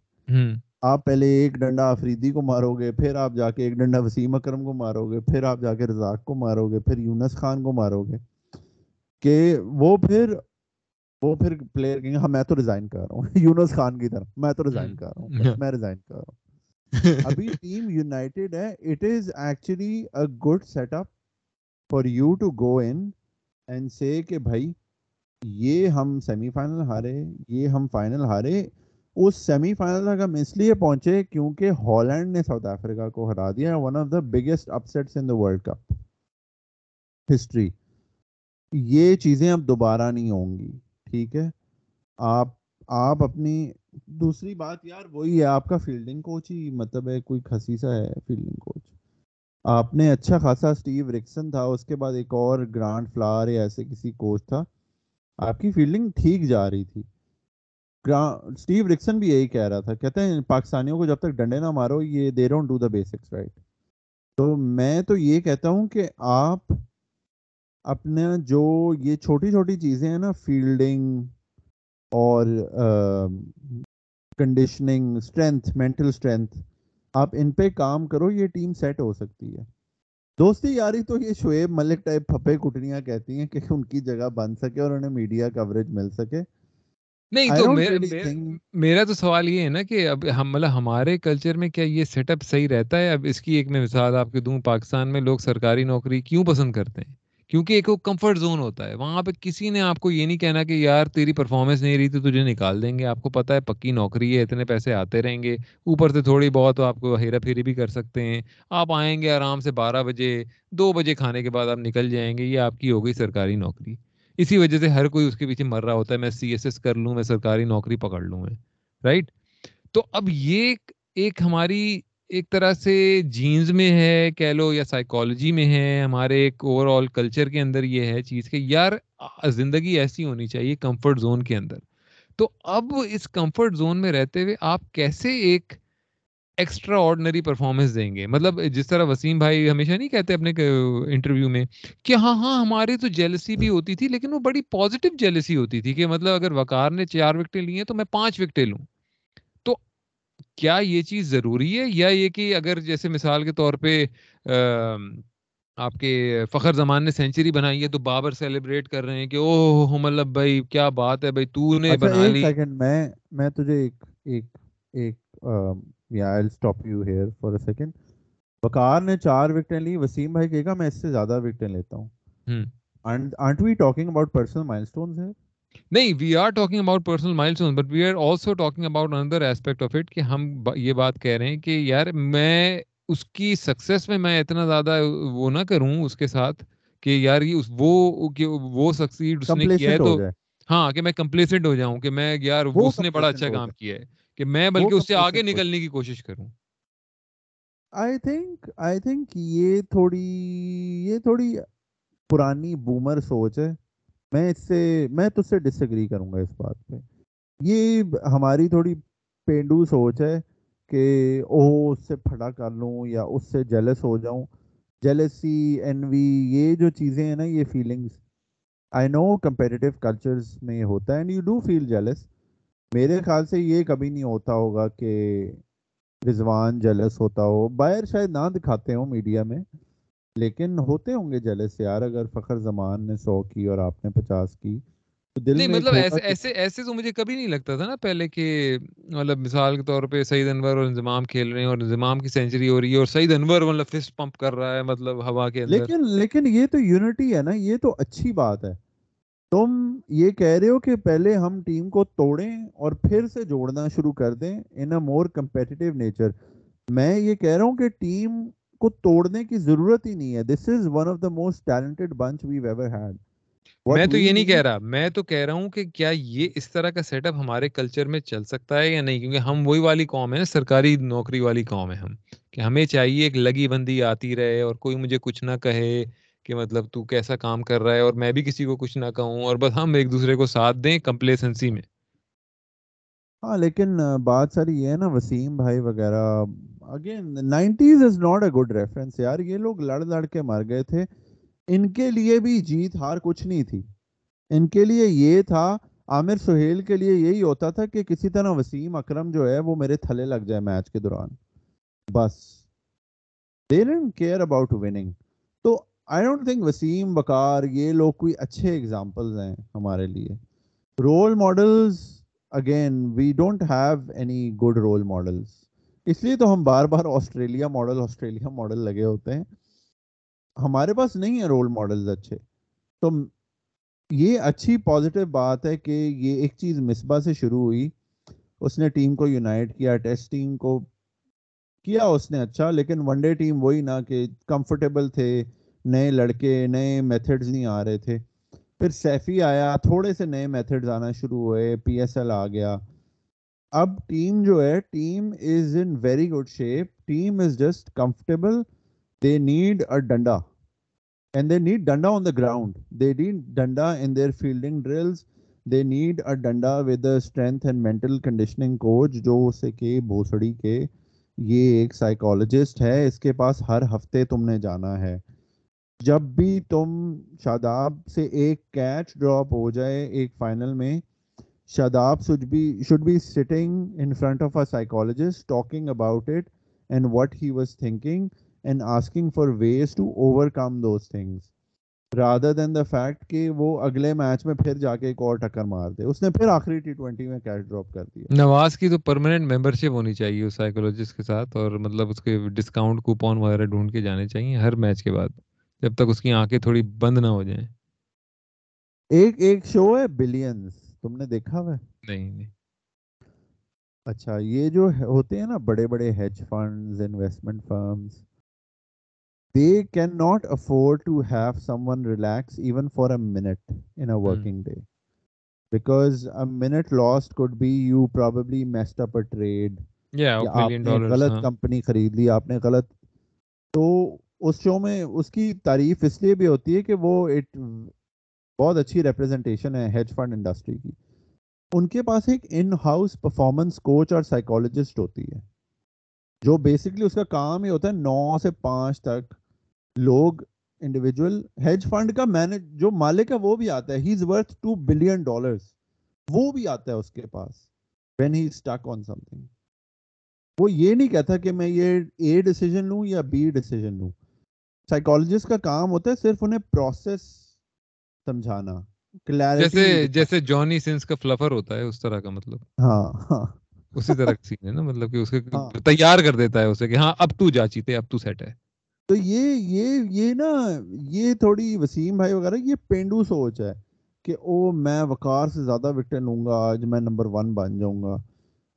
آپ پہلے ایک ڈنڈا افریدی کو مارو گے پھر آپ جا کے ایک ڈنڈا وسیم اکرم کو مارو گے پھر آپ جا کے رزاق کو مارو گے پھر یونس خان کو مارو گے کہ وہ پھر وہ پھر پلیئر کہیں ہاں میں تو ریزائن کر رہا ہوں۔ یونس خان کی طرح میں تو ریزائن کر رہا ہوں۔ میں ریزائن کر رہا ہوں۔ ابھی ٹیم یونائٹیڈ ہے۔ It is actually a good set up for you to go in and say کہ بھائی یہ ہم سیمی فائنل ہارے یہ ہم فائنل ہارے۔ اس سیمی فائنل تک ہم اس لیے پہنچے کیونکہ ہالینڈ نے ساؤتھ افریقہ کو ہرا دیا۔ One of the biggest upsets in the world cup history یہ چیزیں اب دوبارہ نہیں ہوں گی۔ ٹھیک ہے۔ آپ آپ اپنی دوسری بات یار، وہی ہے، آپ کا فیلڈنگ کوچ ہی مطلب ہے، کوئی خسیسا ہے فیلڈنگ کوچ آپ نے اچھا خاصا اسٹیو رکسن تھا، اس کے بعد ایک اور گرانڈ فلار یا ایسے کسی کوچ تھا۔ آپ کی فیلڈنگ ٹھیک جا رہی تھی۔ اسٹیو رکسن بھی یہی کہہ رہا تھا، کہتے ہیں پاکستانیوں کو جب تک ڈنڈے نہ مارو، یہ they don't do the basics right تو میں تو یہ کہتا ہوں کہ آپ اپنا جو یہ چھوٹی چھوٹی چیزیں ہیں نا فیلڈنگ اور کنڈیشننگ اسٹرینتھ مینٹل اسٹرینتھ آپ ان پہ کام کرو یہ ٹیم سیٹ ہو سکتی ہے۔ دوستی یاری تو یہ شعیب ملک ٹائپ پھپے کٹنیاں کہتی ہیں کہ ان کی جگہ بن سکے اور انہیں میڈیا کوریج مل سکے۔ نہیں تو میرا تو سوال یہ ہے نا کہ اب ہم مطلب ہمارے کلچر میں کیا یہ سیٹ اپ صحیح رہتا ہے؟ اب اس کی ایک میں مثال آپ کے دوں پاکستان میں لوگ سرکاری نوکری کیوں پسند کرتے ہیں؟ کیونکہ ایک وہ کمفرٹ زون ہوتا ہے۔ وہاں پہ کسی نے آپ کو یہ نہیں کہنا کہ یار تیری پرفارمنس نہیں رہی تو تجھے نکال دیں گے۔ آپ کو پتا ہے پکی نوکری ہے، اتنے پیسے آتے رہیں گے۔ اوپر سے تھوڑی بہت آپ کو ہیرا پھیری بھی کر سکتے ہیں۔ آپ آئیں گے آرام سے بارہ بجے، دو بجے کھانے کے بعد آپ نکل جائیں گے۔ یہ آپ کی ہو گئی سرکاری نوکری۔ اسی وجہ سے ہر کوئی اس کے پیچھے مر رہا ہوتا ہے۔ میں سی ایس ایس کر لوں، میں سرکاری نوکری پکڑ لوں میں رائٹ تو اب یہ ایک ہماری ایک طرح سے جینز میں ہے، کہہ لو، یا سائیکالوجی میں ہے، ہمارے ایک اوور آل کلچر کے اندر یہ ہے چیز کہ یار زندگی ایسی ہونی چاہیے کمفرٹ زون کے اندر۔ تو اب اس کمفرٹ زون میں رہتے ہوئے آپ کیسے ایک ایکسٹرا آرڈنری پرفارمنس دیں گے؟ مطلب جس طرح وسیم بھائی ہمیشہ نہیں کہتے اپنے انٹرویو میں کہ ہاں ہاں ہماری تو جیلسی بھی ہوتی تھی، لیکن وہ بڑی پازیٹیو جیلسی ہوتی تھی کہ مطلب اگر وقار نے چار وکٹیں لی ہیں تو میں پانچ وکٹیں لوں۔ کیا یہ چیز ضروری ہے یا یہ کہ اگر جیسے مثال کے طور پہ آپ کے فخر زمان نے سینچری بنائی ہے تو بابر سیلیبریٹ کر رہے ہیں کہ او مطلب بھائی کیا بات ہے بھائی تو نے اچھا بنا لی۔ سیکنڈ میں میں تجھے ایک ایک ایک یا I stop you here for a second Waqar نے چار وکٹیں لی وسیم بھائی کہے گا میں اس سے زیادہ وکٹیں لیتا ہوں۔ Aren't we talking about personal milestones ہے نہیں we are talking about personal milestone but we are also talking about another aspect of it کہ ہم یہ بات کہہ رہے ہیں کہ یار میں اس کی سکسیس میں میں اتنا زیادہ وہ نہ کروں اس کے ساتھ کہ یار یہ وہ کہ وہ سکسیڈ اس نے کیا ہے تو ہاں کہ میں کمپلیسنٹ ہو جاؤں کہ میں یار اس نے بڑا اچھا کام کیا ہے کہ میں بلکہ اس سے آگے نکلنے کی کوشش کروں۔ آئی تھنک آئی تھنک یہ تھوڑی یہ تھوڑی پرانی بومر سوچ ہے۔ میں اس سے میں تجھ سے ڈس ایگری کروں گا اس بات پہ۔ یہ ہماری تھوڑی پینڈو سوچ ہے کہ اوہ، اس سے پھڑا کر لوں یا اس سے جیلس ہو جاؤں۔ جیلسی انوی یہ جو چیزیں ہیں نا، یہ feelings I know competitive cultures میں ہوتا ہے and you do feel jealous میرے خیال سے یہ کبھی نہیں ہوتا ہوگا کہ رضوان جلس ہوتا ہو۔ باہر شاید نہ دکھاتے ہوں میڈیا میں۔ لیکن ہوتے ہوں گے جلس یار اگر فخر زمان نے سو کی اور آپ نے پچاس کی نہیں مطلب ایسے ایسے ایسے تو مجھے کبھی نہیں لگتا تھا نا پہلے کہ مطلب مثال کے طور پہ سعید انور اور انضمام کھیل رہے ہیں اور انضمام کی سینچری ہو رہی ہے اور سعید انور مطلب فسٹ پمپ کر رہا ہے مطلب ہوا کے اندر۔ لیکن لیکن یہ تو یونٹی ہے نا یہ تو اچھی بات ہے۔ تم یہ کہہ رہے ہو کہ پہلے ہم ٹیم کو توڑیں اور پھر سے جوڑنا شروع کر دیں ان اے مور کمپیٹیو نیچر میں یہ کہہ رہا ہوں کہ ٹیم کو توڑنے کی ضرورت ہی نہیں ہے۔ This is one of the most talented bench we ever had میں تو یہ نہیں کہہ رہا میں تو کہہ رہا ہوں کہ کیا یہ اس طرح کا سیٹ اپ ہمارے کلچر میں چل سکتا ہے یا نہیں؟ کیونکہ ہم وہی والی قوم ہے سرکاری نوکری والی قوم ہے ہم۔ کہ ہمیں چاہیے ایک لگی بندی آتی رہے اور کوئی مجھے کچھ نہ کہے کہ مطلب تو کیسا کام کر رہا ہے اور میں بھی کسی کو کچھ نہ کہوں اور بس ہم ایک دوسرے کو ساتھ دیں کمپلیسنسی میں۔ ہاں لیکن بات ساری یہ ہے نا، وسیم بھائی وغیرہ again nineties is not a good reference یار، یہ لوگ لڑ لڑ کے مر گئے تھے۔ ان کے لیے بھی جیت ہار کچھ نہیں تھی۔ ان کے لیے یہ تھا، عامر سہیل کے لیے یہی ہوتا تھا کہ کسی طرح وسیم اکرم جو ہے، وہ میرے تھلے لگ جائے میچ کے دوران۔ بس۔ They didn't care about winning تو آئی ڈونٹ تھنک وسیم بکار یہ لوگ کوئی اچھے ایگزامپلز ہیں ہمارے لیے۔ Role models again we don't have any good role models اس لیے تو ہم بار بار آسٹریلیا ماڈل آسٹریلیا ماڈل لگے ہوتے ہیں ہمارے پاس نہیں ہے رول ماڈلز اچھے تو یہ اچھی پازیٹیو بات ہے کہ یہ ایک چیز مصباح سے شروع ہوئی اس نے ٹیم کو یونائٹ کیا ٹیسٹ ٹیم کو کیا اس نے اچھا لیکن ون ڈے ٹیم وہی نا کہ کمفرٹیبل تھے نئے لڑکے نئے میتھڈز نہیں آ رہے تھے پھر سیفی آیا، تھوڑے سے نئے میتھڈز آنا شروع ہوئے پی ایس ایل آ گیا۔ اب ٹیم جو ہے team is in very good shape team is just comfortable they need a danda and they need danda on the ground they need danda in their fielding drills they need a danda with strength and mental conditioning coach جو اسے کہ بھوسڑی کے۔ یہ ایک psychologist ہے۔ اس کے پاس ہر ہفتے تم نے جانا ہے۔ جب بھی تم شاداب سے ایک کیچ ڈراپ ہو جائے ایک فائنل میں، Shadab should be should be sitting in front of a psychologist talking about it and what he was thinking and asking for ways to overcome those things rather than the fact کہ وہ اگلے match میں پھر جا کے ایک اور ٹکر مار دے۔ اس نے پھر آخری ٹی ٹوینٹی میں کیچ ڈراپ کر دیا۔ نواز کی تو پرماننٹ ممبرشپ ہونی چاہیے اس سائیکولوجسٹ کے ساتھ اور مطلب اس کے ڈسکاؤنٹ کوپون وغیرہ ڈھونڈ کے جانے چاہیے ہر میچ کے بعد۔ جب تک اس کی آنکھیں تھوڑی بند نہ ہو جائیں۔ ایک ایک شو ہے بلینز تم نے دیکھا ہوا نہیں نہیں۔ اچھا یہ جو ہوتے ہیں نا بڑے بڑے hedge funds investment firms they can not afford to have some one relax even for a minute in a working day because a minute lost could be you probably messed up a trade آپ نے غلط company خرید لی آپ نے غلط۔ تو اس شو میں اس کی تعریف اس لیے بھی ہوتی ہے کہ وہ ایک بہت اچھی ریپرزنٹیشن ہے ہیج فنڈ انڈسٹری کی۔ ان کے پاس ایک ان ہاؤس پرفارمنس کوچ اور سائیکالوجسٹ ہوتی ہے۔ جو بیسکلی اس کا کام یہ ہوتا ہے نو سے پانچ تک لوگ انڈیویجول ہیج فنڈ کا مینج جو مالک ہے وہ بھی آتا ہے۔ He is worth two billion dollars وہ بھی آتا ہے اس کے پاس۔ When he stick on something وہ یہ نہیں کہتا کہ میں یہ اے ڈیسیجن لوں یا بی ڈیسیجن لوں۔ سائیکالوجسٹ کا کام ہوتا ہے صرف انہیں پروسیس سمجھانا جیسے جیسے جانی سنس کا فلفر ہوتا ہے اس طرح کا مطلب۔ ہاں۔ ہاں اسی طرح کا سین ہے نا مطلب کہ اس کے ہاں۔ تیار کر دیتا ہے اسے کہ ہاں اب تو جا چیتے اب تو سیٹ ہے۔ تو یہ یہ یہ نا یہ تھوڑی وسیم بھائی وغیرہ یہ پینڈو سوچ ہے کہ او میں وقار سے زیادہ وکٹیں لوں گا آج میں نمبر ون بن جاؤں گا۔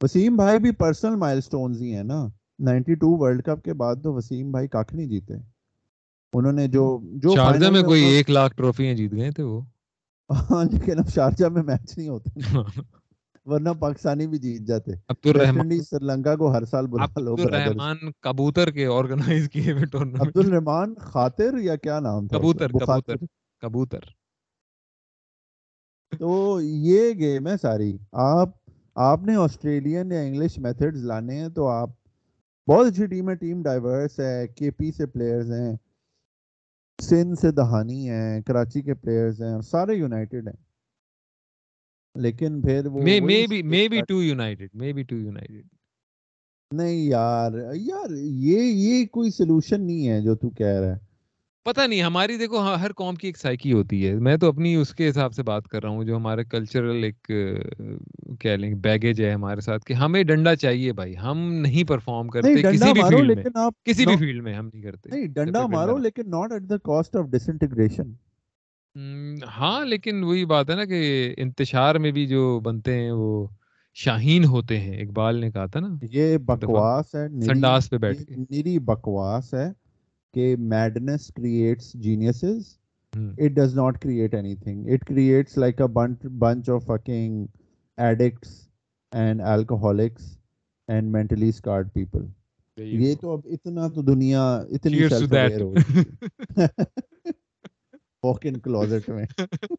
وسیم بھائی بھی پرسنل مائل سٹونز ہی ہیں نا۔ نائنٹی ٹو ورلڈ کپ کے بعد تو وسیم بھائی کاک نہیں جیتے۔ انہوں نے جو جو شارجہ میں کوئی ایک لاکھ ٹرافیاں جیت گئے تھے وہ؟ ہاں لیکن اب شارجہ میں میچ نہیں ہوتے۔ ورنہ پاکستانی بھی جیت جاتے۔ سری لنکا کو ہر سال بلا لو الرحمان کبوتر کے آرگنائز کیے ہوئے ٹورنامنٹ عبد الرحمان خاطر یا کیا نام تھا؟ کبوتر کبوتر کبوتر۔ تو یہ گیم ہے ساری۔ آپ آپ نے آسٹریلین یا انگلش میتھڈز لانے ہیں تو آپ بہت اچھی ٹیم ہے ٹیم ڈائیورس ہے کے پی سے پلیئرز ہیں۔ سندھ سے دہانی ہیں کراچی کے پلیئرز ہیں سارے یونائٹیڈ ہیں۔ لیکن پھر وہ مے وہی be may be too united may be too united نہیں یار یار یہ یہ کوئی سولوشن نہیں ہے جو تو کہہ رہا ہے۔ پتہ نہیں ہماری دیکھو ہاں، ہر قوم کی ایک سائیکی ہوتی ہے۔ میں تو اپنی اس کے حساب سے بات کر رہا ہوں جو ہمارے کلچرل ایک کہہ لیں بیگیج ہے ہمارے ساتھ کہ ہمیں ڈنڈا چاہیے بھائی۔ ہم نہیں پرفارم کرتے کسی بھی فیلڈ میں۔ کسی بھی فیلڈ میں ہم نہیں کرتے۔ نہیں ڈنڈا مارو لیکن not at the cost of disintegration ہاں لیکن وہی بات ہے نا کہ انتشار میں بھی جو بنتے ہیں وہ شاہین ہوتے ہیں۔ اقبال نے کہا تھا نا یہ بکواس ہے سنڈاس پہ بیٹھ کے۔ نری بکواس ہے۔ کہ madness creates genius it does not create anything it creates like bunch of اکنگ addicts and alcoholics and mentally scarred people یہ تو اب اتنا تو دنیا اتنی میں۔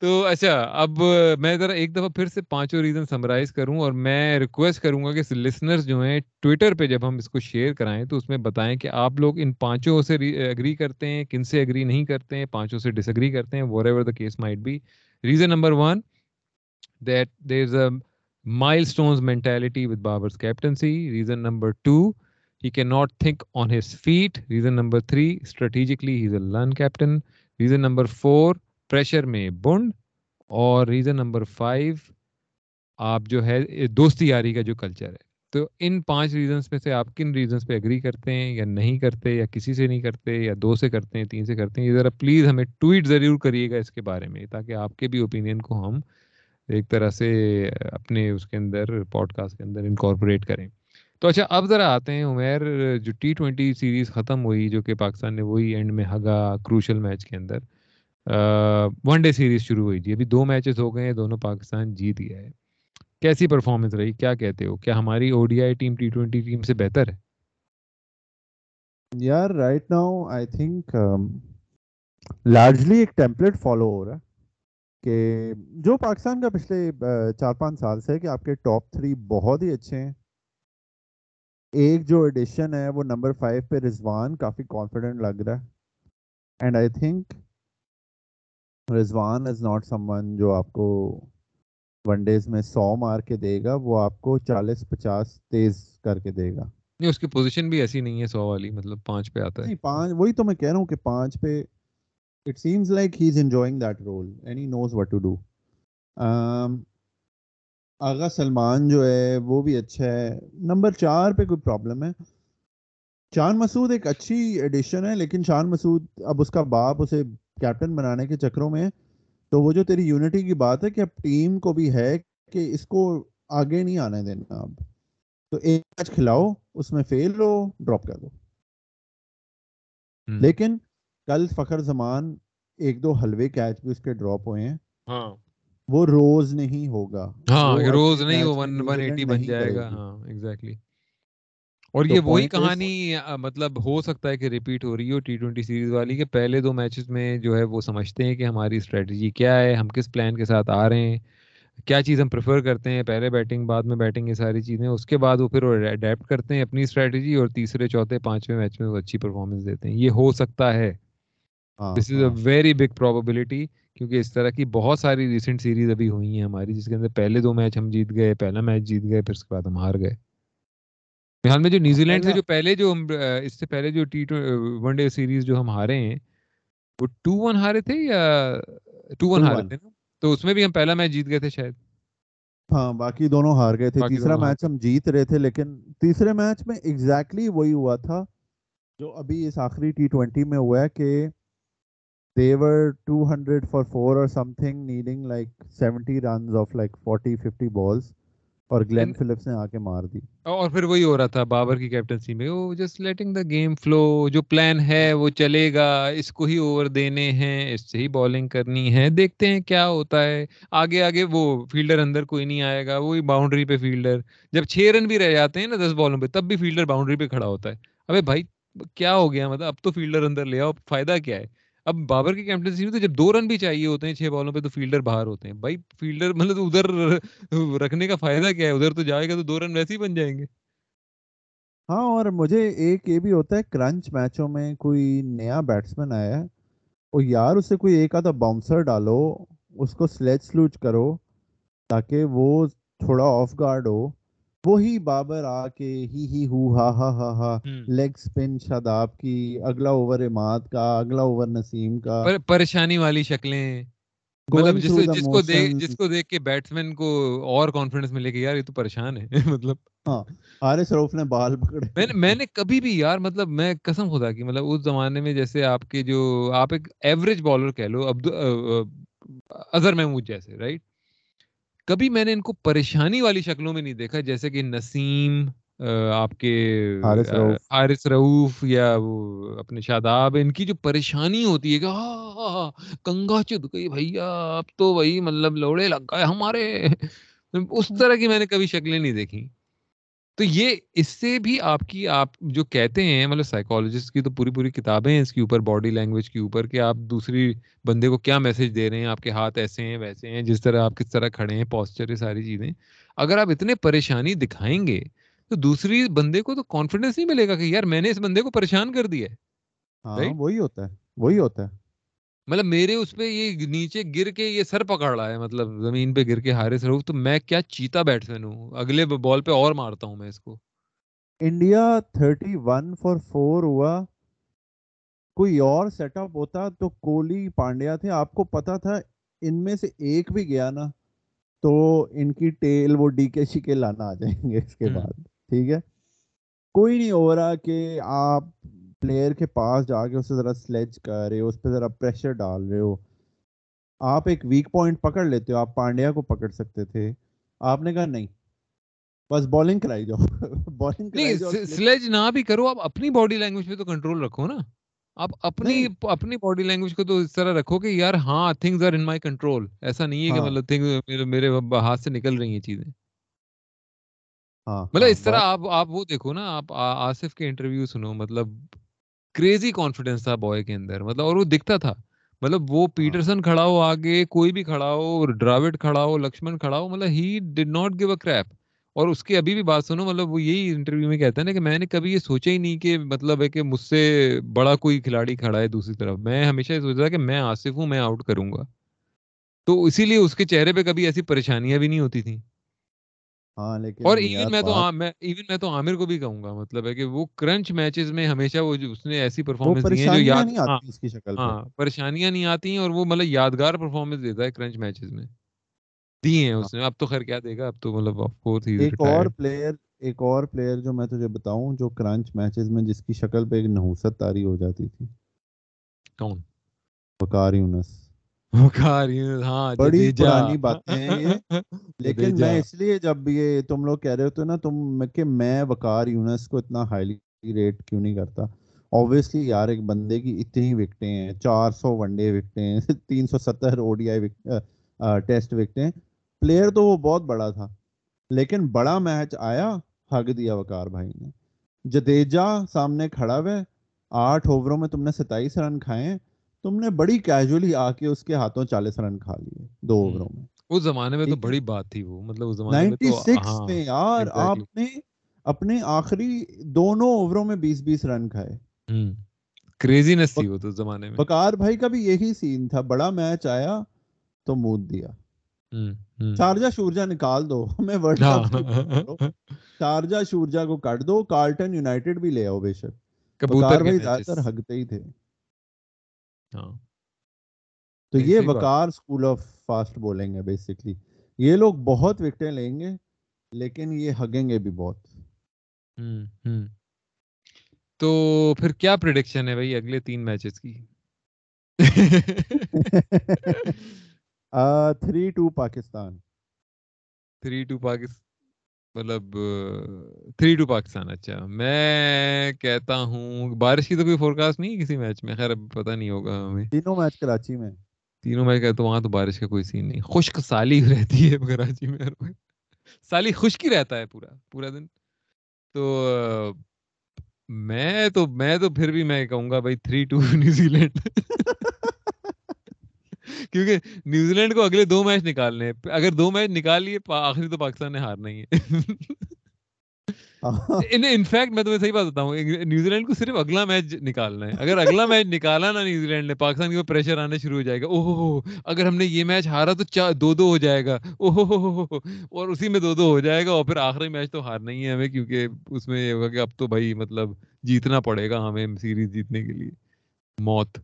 تو اچھا اب میں ذرا ایک دفعہ پھر سے پانچوں ریزن سمرائز کروں اور میں ریکویسٹ کروں گا کہ لسنرز جو ہیں ٹویٹر پہ جب ہم اس کو شیئر کرائیں تو اس میں بتائیں کہ آپ لوگ ان پانچوں سے اگری کرتے ہیں، کن سے اگری نہیں کرتے ہیں، پانچوں سے ڈس اگری کرتے ہیں whatever the case might be reason number one that there is a milestones mentality with Babar's captaincy reason number two he can not think on his feet reason number three strategically he is a learn captain reason number four pressure میں بنڈ اور reason number five آپ جو ہے، دوستی یاری کا جو کلچر ہے۔ تو ان پانچ ریزنس میں سے آپ کن ریزنس پہ اگری کرتے ہیں یا نہیں کرتے یا کسی سے نہیں کرتے یا دو سے کرتے ہیں، تین سے کرتے ہیں؟ یہ ذرا پلیز ہمیں ٹویٹ ضرور کریے گا اس کے بارے میں تاکہ آپ کے بھی اوپینین کو ہم ایک طرح سے اپنے اس کے اندر پوڈ کاسٹ کے اندر انکارپوریٹ کریں۔ تو اچھا اب ذرا آتے ہیں، عمیر، جو ٹی ٹوینٹی سیریز ختم ہوئی، جو کہ پاکستان نے وہی اینڈ میں ہگا کروشل میچ کے اندر ون ڈے سیریز شروع ہوئی تھی۔ ابھی دو میچز ہو گئے ہیں، دونوں پاکستان جیت گیا ہے کیسی پرفارمنس رہی؟ کیا کہتے ہو؟ کیا ہماری O D I team T twenty team سے بہتر ہے؟ یار right now I think largely ایک ٹیمپلیٹ فالو ہو رہا ہے کہ جو پاکستان کا پچھلے چار پانچ سال سے ہے کہ آپ کے ٹاپ تھری بہت ہی اچھے ہیں۔ ایک جو ایڈیشن ہے وہ نمبر فائیو پہ رضوان کافی کانفیڈنٹ لگ رہا ہے. And I think Rizwan is not some one جو آپ کو ون ڈیز میں سو مار کے دے گا وہ آپ کو چالیس پچاس تیز کر کے دے گا. نہیں اس کی پوزیشن بھی ایسی نہیں ہے سو والی مطلب پانچ پہ آتا ہے. نہیں پانچ وہی تو میں کہہ رہا ہوں کہ پانچ پہ it seems like he is enjoying that role and he knows what to do Agha Salman جو ہے وہ بھی اچھا ہے۔ نمبر چار پہ کوئی پرابلم ہے۔ شان مسعود ایک اچھی ایڈیشن ہے لیکن شان مسعود اب اس کا باپ اسے کیپٹن بنانے کے چکروں میں ہے۔ تو وہ جو تیری یونٹی کی بات ہے کہ اب ٹیم کو بھی ہے کہ اس کو آگے نہیں آنے دینا اب۔ تو ایک میچ کھلاؤ اس میں فیل ہو ڈراپ کر دو۔ لیکن کل فخر زمان ایک دو حلوے کیچ بھی اس کے ڈراپ ہوئے ہیں۔ ہاں۔ وہ روز نہیں ہوگا۔ ہاں روز نہیں وہ میچ میں ون ون نیوزی ایٹی لینڈ بن نہیں جائے گا۔ ہاں ایگزیکٹلی اور یہ وہی کہانی مطلب ہو سکتا ہے کہ ریپیٹ ہو رہی ہو ٹی ٹوینٹی سیریز والی کہ پہلے دو میچز میں جو ہے وہ سمجھتے ہیں کہ ہماری اسٹریٹجی کیا ہے ہم کس پلان کے ساتھ آ رہے ہیں کیا چیز ہم پریفر کرتے ہیں۔ پہلے بیٹنگ بعد میں بیٹنگ یہ ساری چیزیں۔ اس کے بعد وہ پھر اڈیپٹ کرتے ہیں اپنی اسٹریٹجی اور تیسرے چوتھے پانچویں میچ میں وہ اچھی پرفارمنس دیتے ہیں۔ یہ ہو سکتا ہے۔ This is a very big probability کیونکہ اس طرح کی بہت ساری ریسنٹ سیریز ابھی ہوئی ہیں ہماری جس کے اندر پہلے دو میچ ہم جیت گئے پہلا میچ جیت گئے پھر اس کے بعد ہم ہار گئے۔ فی میں جو نیوزی لینڈ سے جو پہلے جو اس سے پہلے جو ٹی ون ڈے سیریز جو ہم ہارے ہیں وہ ٹو ون ہارے تھے یا ٹو ون ہارے تھے نا؟ تو اس میں بھی ہم پہلا میچ جیت گئے تھے شاید۔ ہاں باقی دونوں ہار گئے تھے۔ تیسرا میچ ہم جیت رہے تھے لیکن تیسرے میچ میں ایگزیکٹلی وہی ہوا تھا جو ابھی اس آخری ٹی ٹوینٹی میں ہوا ہے کہ they were 200 for 4 or something needing like 70 runs of like 40 50 balls. اور گلین فلپس نے آ کے مار دی اور پھر وہی ہو رہا تھا بابر کی کیپٹنسی میں وہ just letting the game flow جو پلان ہے وہ چلے گا اس کو ہی اوور دینے ہیں اس سے ہی بالنگ کرنی ہے دیکھتے ہیں کیا ہوتا ہے آگے آگے وہ فیلڈر اندر کوئی نہیں آئے گا وہی باؤنڈری پہ فیلڈر جب چھ رن بھی رہ جاتے ہیں نا دس بالوں پہ تب بھی فیلڈر باؤنڈری پہ کھڑا ہوتا ہے ابے بھائی کیا ہو گیا مطلب اب تو فیلڈر اندر لے آؤ فائدہ کیا ہے اب بابر کی کیپٹنسی میں تو جب دو رن بھی چاہیے ہوتے ہیں، چھ بالوں پہ تو فیلڈر باہر ہوتے ہیں۔ بھائی، فیلڈر مطلب ادھر رکھنے کا فائدہ کیا ہے؟ ادھر تو جائے گا تو دو رن ویسے ہی بن جائیں گے۔ ہاں اور مجھے ایک یہ بھی ہوتا ہے، کرنچ میچوں میں کوئی نیا بیٹسمین آیا ہے اور یار اسے کوئی ایک آدھا باؤنسر ڈالو، اس کو سلیچ سلوچ کرو، تاکہ وہ تھوڑا آف گارڈ ہو۔ وہی بابر آ کے ہی ہی ہو ہا ہا ہا ہا لیگ سپن شاداب کی اگلا اوور اماد کا اگلا اوور نسیم کا۔ پریشانی والی شکلیں۔ مطلب جس جس کو دیکھ جس کو دیکھ کے بیٹسمین کو اور کانفیڈنس ملے کہ یار یہ تو پریشان ہے۔ مطلب ہاں حارث رؤف نے بال پکڑے۔ میں نے میں نے کبھی بھی یار مطلب میں قسم خدا کی مطلب اس زمانے میں جیسے آپ کے جو آپ ایک ایوریج بالر کہہ لو عبد اظہر محمود جیسے رائٹ کبھی میں نے ان کو پریشانی والی شکلوں میں نہیں دیکھا جیسے کہ نسیم آپ کے حارث رعوف یا وہ اپنے شاداب ان کی جو پریشانی ہوتی ہے کہ کنگا چد گئی بھیا اب تو وہی مطلب لوڑے لگ گئے ہمارے۔ اس طرح کی میں نے کبھی شکلیں نہیں دیکھی تو یہ اس سے بھی آپ کی آپ جو کہتے ہیں مطلب سائیکالوجسٹ کی تو پوری پوری کتابیں ہیں اس کے اوپر باڈی لینگویج کے اوپر کہ آپ دوسری بندے کو کیا میسج دے رہے ہیں آپ کے ہاتھ ایسے ہیں ویسے ہیں جس طرح آپ کس طرح کھڑے ہیں پوسچر یہ ساری چیزیں۔ اگر آپ اتنے پریشانی دکھائیں گے تو دوسری بندے کو تو کانفیڈینس نہیں ملے گا کہ یار میں نے اس بندے کو پریشان کر دیا ہے ہاں وہی ہوتا ہے وہی ہوتا ہے۔ مطلب میرے اس پہ یہ نیچے گر کے یہ سر پکڑ رہا ہے مطلب زمین پہ گر کے ہارے سے تو میں کیا چیتا بیٹسمین ہوں اگلے بال پہ اور مارتا ہوں میں اس کو۔ India thirty one four four ہوا کوئی اور سیٹ اپ ہوتا تو کوہلی پانڈیا تھے۔ آپ کو پتا تھا ان میں سے ایک بھی گیا نا تو ان کی ٹیل وہ ڈی کے شی کے لانا آ جائیں گے اس کے بعد ٹھیک ہے؟ کوئی نہیں ہو رہا کہ آپ پلیئر کے پاس جا کے اسے ذرا سلیچ کر رہے ہو اس پہ ذرا پریشر ڈال رہے ہو۔ آپ ایک ویک پوائنٹ پکڑ لیتے ہو آپ پانڈیا کو پکڑ سکتے تھے۔ آپ نے کہا نہیں بس بالنگ کرائی جاؤ۔ بالنگ سلیج نہ بھی کرو آپ اپنی باڈی لینگویج پہ تو کنٹرول رکھو نا۔ آپ اپنی اپنی باڈی لینگویج کو تو اس طرح رکھو کہ یار ہاں things are in my control ایسا نہیں ہے کہ ہاں۔ مطلب میرے ہاتھ سے نکل رہی ہیں چیزیں۔ ہاں، مطلب ہاں، اس طرح آپ آپ وہ دیکھو نا آپ آصف کے انٹرویو سنو مطلب کریزی کانفیڈینس تھا بوائے کے اندر مطلب اور وہ دکھتا تھا۔ مطلب وہ پیٹرسن کھڑا ہو آگے کوئی بھی کھڑا ہو ڈراوڈ کھڑا ہو لکشمن کھڑا ہو مطلب he did not give a crap اور اس کی ابھی بھی بات سنو مطلب وہ یہی انٹرویو میں کہتا ہے نا کہ میں نے کبھی یہ سوچا ہی نہیں کہ مطلب ہے کہ مجھ سے بڑا کوئی کھلاڑی کھڑا ہے دوسری طرف۔ میں ہمیشہ یہ سوچ رہا کہ میں آصف ہوں میں آؤٹ کروں گا۔ تو اسی لیے اس کے چہرے پہ کبھی ایسی پریشانیاں بھی نہیں ہوتی تھیں۔ ہاں لیکن اور ایون میں تو ایون میں تو عامر کو بھی کہوں گا مطلب ہے کہ وہ کرنچ میچز میں ہمیشہ وہ اس نے ایسی پرفارمنس دی ہے جو یاد ہاں, ہاں پریشانیاں نہیں آتی اور وہ مطلب یادگار پرفارمنس دیتا ہے کرنچ میچز میں۔ دی ہیں اس نے اب تو خیر کیا دے گا اب تو مطلب آف کورس ہی ایک اور پلیئر ایک اور پلیئر جو میں تجھے بتاؤں جو کرنچ میچز میں جس کی شکل پہ ایک نحوست تاری ہو جاتی تھی۔ کون؟ یونس ہاں بڑی پرانی باتیں ہیں یہ۔ لیکن میں اس لیے جب یہ تم لوگ کہہ رہے ہوتے نا تم کہ میں وقار یونس کو اتنا ہائیلی ریٹ کیوں نہیں کرتا؟ اوبیسلی یار ایک بندے کی اتنی وکٹیں ہیں چار سو ون ڈے وکٹیں ہیں تین سو ستر او ڈی آئی ٹیسٹ وکٹیں پلیئر تو وہ بہت بڑا تھا لیکن بڑا میچ آیا ہگ دیا وقار بھائی نے۔ جدیجا سامنے کھڑا ہوئے آٹھ اووروں میں تم نے ستائیس رن کھائے تم نے بڑی کیجولی آ کے اس کے ہاتھوں چالیس رن کھا لیے دو اووروں میں۔ اس زمانے میں تو بڑی بات تھی وہ مطلب اس زمانے میں تو سکس ہاں میں یار آپ. نے اپنے آخری دونوں اووروں میں بیس بیس رن کھائے۔ کریزینس تھی وہ تو زمانے میں۔ بکار بھائی کا بھی یہی سین تھا بڑا میچ آیا تو مود دیا۔ شارجہ شورجہ نکال دو ہمیں ورلڈ کپ شارجہ شورجہ کو کٹ دو کارلٹن یونائٹیڈ بھی لے آؤ بے شک۔ کے بھائی زیادہ تر ہگتے ہی تھے۔ ہاں۔ تو یہ۔ وقار اسکول آف فاسٹ بولیں گے بیسکلی یہ لوگ بہت وکٹیں لیں گے لیکن یہ ہگیں گے بھی بہت۔ تو پھر کیا پریڈکشن ہے بھائی اگلے تین میچز کی؟ Three two Pakistan. Three two Pakistan مطلب تھری ٹو پاکستان۔ اچھا میں کہتا ہوں بارش کی تو کوئی فورکاسٹ نہیں ہے کسی میچ میں؟ خیر اب پتہ نہیں ہوگا ہمیں۔ تینوں میچ کراچی میں۔ تینوں میچ کا تو وہاں تو بارش کا کوئی سین نہیں۔ خشک سالی رہتی ہے کراچی میں۔ سالی خشک ہی رہتا ہے پورا پورا دن۔ تو میں تو میں تو پھر بھی میں کہوں گا بھائی تھری ٹو نیوزی لینڈ۔ کیونکہ نیوزی لینڈ کو اگلے دو میچ نکالنے ہیں۔ اگر دو میچ نکال لیے آخری تو پاکستان نے ہارنا ہی ہے۔ انفیکٹ میں تمہیں صحیح بات بتاؤں نیوزی لینڈ کو صرف اگلا میچ نکالنا ہے۔ اگر اگلا میچ نکالا نا نیوزی لینڈ نے پاکستان کے اوپر پریشر آنا شروع ہو جائے گا۔ اوہ ہو اگر ہم نے یہ میچ ہارا تو دو دو ہو جائے گا۔ اوہ ہو اور اسی میں دو دو ہو جائے گا اور پھر آخری میچ تو ہارنا ہی ہے ہمیں کیونکہ اس میں یہ ہوگا کہ اب تو بھائی مطلب جیتنا پڑے گا ہمیں سیریز جیتنے کے لیے۔ موت۔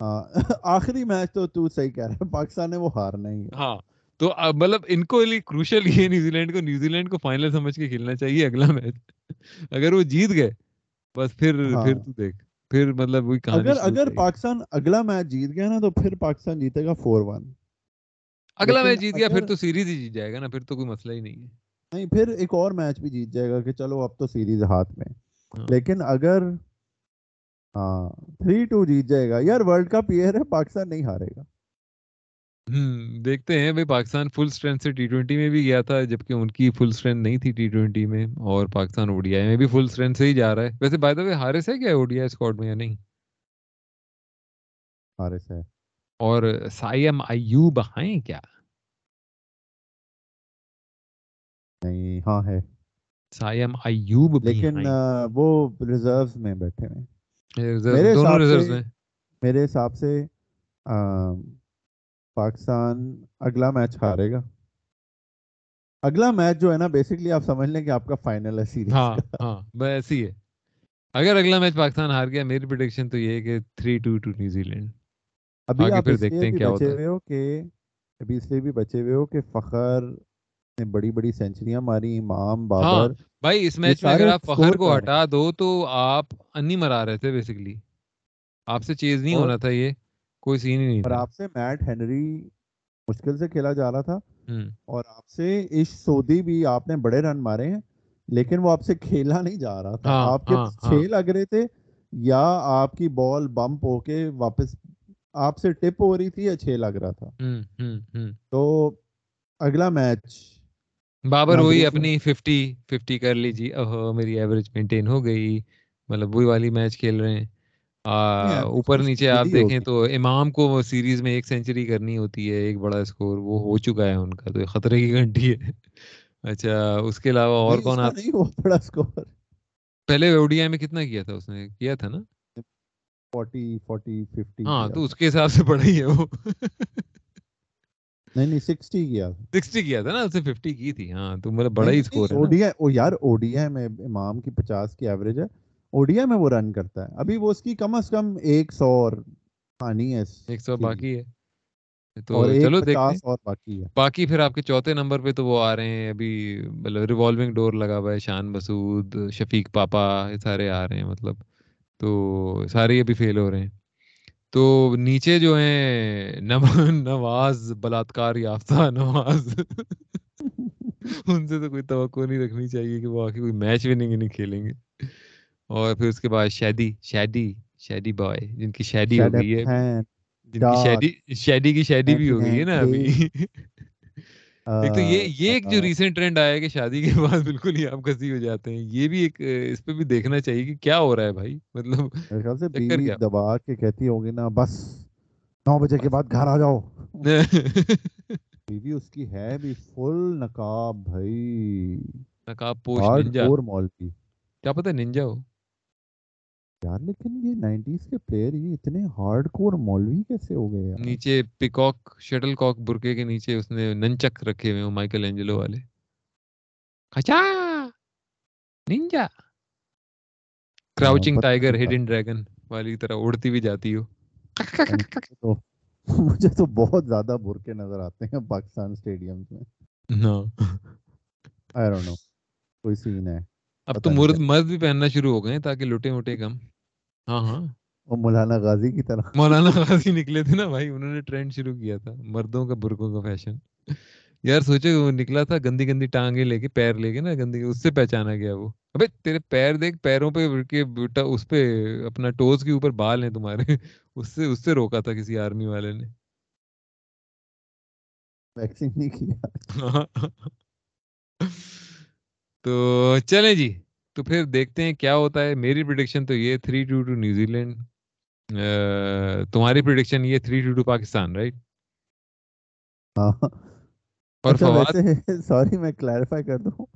آخری میچ تو تو صحیح کہہ رہا ہے پاکستان نے وہ ہارنا ہی ہے ہاں تو مطلب ان کو لیے کروشل یہ نیوزی لینڈ کو نیوزی لینڈ کو فائنل سمجھ کے کھیلنا چاہیے اگلا میچ اگر وہ جیت گئے بس پھر ہاں۔ پھر تو دیکھ پھر مطلب وہی کہانی اگر اگر۔ پاکستان اگلا میچ جیت گیا نا تو پھر پاکستان جیتے گا فور ون اگلا لیکن میچ جیت گیا پھر تو سیریز ہی جیت جائے گا نا پھر تو کوئی مسئلہ ہی نہیں ہے نہیں پھر ایک اور میچ بھی جیت جائے گا کہ چلو اب تو سیریز ہاتھ میں ہاں۔ لیکن اگر ہاں تھری ٹو جیت جائے گا۔ یار ورلڈ کپ ایئر ہے پاکستان نہیں ہارے گا۔ دیکھتے ہیں بھائی پاکستان فل اسٹرینتھ سے ٹی ٹوینٹی میں بھی گیا تھا جبکہ ان کی فل اسٹرینتھ نہیں تھی ٹی ٹوینٹی میں اور پاکستان او ڈی آئی میں بھی فل اسٹرینتھ سے ہی جا رہا ہے۔ ویسے بائی دا وے ہارس ہے کیا او ڈی آئی اسکواڈ میں یا نہیں؟ ہے۔ اور سائم ایوب ہیں کیا؟ نہیں ہاں ہے۔ سائم ایوب بھی لیکن وہ ریزروز میں بیٹھے میرے حساب سے میرے حساب سے پاکستان اگلا میچ ہارے گا۔ اگلا میچ جو ہے نا بیسکلی آپ سمجھ لیں کہ آپ کا فائنل ہے سیریز ہاں ہاں ایسی ہے۔ اگر اگلا میچ پاکستان ہار گیا میری پریڈکشن تو یہ ہے کہ three two two New Zealand ابھی آپ پھر دیکھتے ہیں کیا بچے ہوتا ہے۔ ہوئے ہو کہ ابھی اس لیے بھی بچے ہوئے ہو کہ فخر نے بڑی بڑی سینچریاں ماری امام ہاں بابر بھائی اس میچ میں اگر آپ فخر کو ہٹا دو تو آپ انی مرا رہے تھے بیسکلی آپ سے چیز نہیں ہونا تھا یہ کوئی سین ہی نہیں اور آپ سے میٹ ہینری مشکل سے کھیلا جا رہا تھا۔ اور آپ سے عش سودی بھی آپ نے بڑے رن مارے ہیں لیکن وہ آپ سے کھیلا نہیں جا رہا تھا۔ ہاں، آپ کے ہاں، ہاں۔ چھ لگ رہے تھے یا آپ کی بال بمپ ہو کے واپس آپ سے ٹپ ہو رہی تھی یا چھ لگ رہا تھا تو اگلا میچ بابر ناظرین وہی اپنی ففٹی ففٹی کر لیجیے۔ اوہ میری ایوریج مینٹین ہو گئی۔ مطلب وہی والی میچ کھیل رہے ہیں۔ اوپر نیچے آپ دیکھیں۔ تو امام کو وہ سیریز میں ایک سینچری کرنی ہوتی ہے ایک بڑا اسکور وہ ہو چکا ہے ان کا تو خطرے کی گھنٹی ہے۔ اچھا اس کے علاوہ اور کون آتا بڑا اسکور پہلے اوڈیا میں کتنا کیا تھا اس نے؟ کیا تھا نا؟ فورٹی فورٹی ففٹی ہاں تو اس کے حساب سے بڑا ہی ہے وہ۔ نہیں نہیں سکسٹی کیا تھا۔ سکسٹی کیا تھا نا اس نے ففٹی کی تھی۔ ہاں تو مطلب بڑا ہی اسکور ہے او یار اوڈیا میں امام کی پچاس کی ایوریج ہے۔ اوڈیا میں وہ رن کرتا ہے۔ ابھی وہ اس کی کم از کم اور آنی ہے۔ باقی ہے۔ تو چلو دیکھتے ہیں۔ پچاس اور باقی ہے۔ باقی پھر آپ کے چوتھے نمبر پہ تو وہ آ رہے ہیں۔ ابھی مطلب ریوالونگ ڈور لگا ہوا ہے شان مسعود شفیق پاپا یہ سارے آ رہے ہیں۔ مطلب تو سارے ابھی فیل ہو رہے ہیں۔ تو نیچے جو ہیں نو- نواز بلاತ್کار یافتہ نواز ان سے تو کوئی توقع نہیں رکھنی چاہیے کہ وہ آ کے کوئی میچ وننگ نہیں کھیلیں گے۔ اور پھر اس کے بعد شیدی شیدی شیدی بوائے جن کی شیدی ہو گئی ہے۔ جن کی شیدی شیدی کی شیدی بھی ہو گئی ہے نا ابھی۔ ایک تو یہ یہ ایک جو ریسنٹ ٹرینڈ آیا ہے کہ شادی کے بعد بالکل ہی آپ کسی ہو جاتے ہیں یہ بھی ایک اس پہ بھی دیکھنا چاہیے کہ کیا ہو رہا ہے بھائی؟ مطلب دبا کے کہتی ہوگی نا بس نو بجے کے بعد گھر آ جاؤ۔ بیوی اس کی ہے بھی فل نقاب بھائی۔ نقاب پوش مولوی۔ کیا پتہ ننجا ہو؟ یار لیکن یہ نائنٹیز کے پلیئر یہ اتنے ہارڈ کور مولوی کیسے ہو گئے یار؟ نیچے پیکاک شٹل کاک برکے کے نیچے اس نے ننچک رکھے ہوئے ہیں مائیکل اینجلو والے۔ کچا ننجا! کراؤچنگ محبت ٹائیگر ہڈن ڈریگن والی طرح اڑتی بھی جاتی ہو۔ مجھے تو بہت زیادہ برقے نظر آتے ہیں پاکستان اسٹیڈیم میں۔ نا آئی ڈونٹ نو کوئی سین ہے۔ اب تو مرد مرد بھی پہننا شروع ہو گئے تاکہ لوٹے موٹے کم۔ ہاں ہاں۔ وہ مولانا غازی کی طرح مولانا غازی نکلے تھے نا بھائی انہوں نے ٹرینڈ شروع کیا تھا مردوں کا برقوں کا فیشن۔ یار سوچے وہ نکلا تھا گندی گندی ٹانگیں لے کے پیر لے کے نا گندی اس سے پہچانا گیا وہ۔ ابے تیرے پیر دیکھ پیروں پہ اس پہ اپنا ٹوز کے اوپر بال ہیں تمہارے۔ اس سے اس سے روکا تھا کسی آرمی والے نے۔ ویکسنگ نہیں کیا۔ تو چلیں جی۔ تو پھر دیکھتے ہیں کیا ہوتا ہے۔ میری پریڈکشن تو یہ three two two New Zealand تمہاری پریڈکشن یہ three two two Pakistan right ہاں۔ اور اچھا فواد؟ سوری میں کلیریفائی کر دوں۔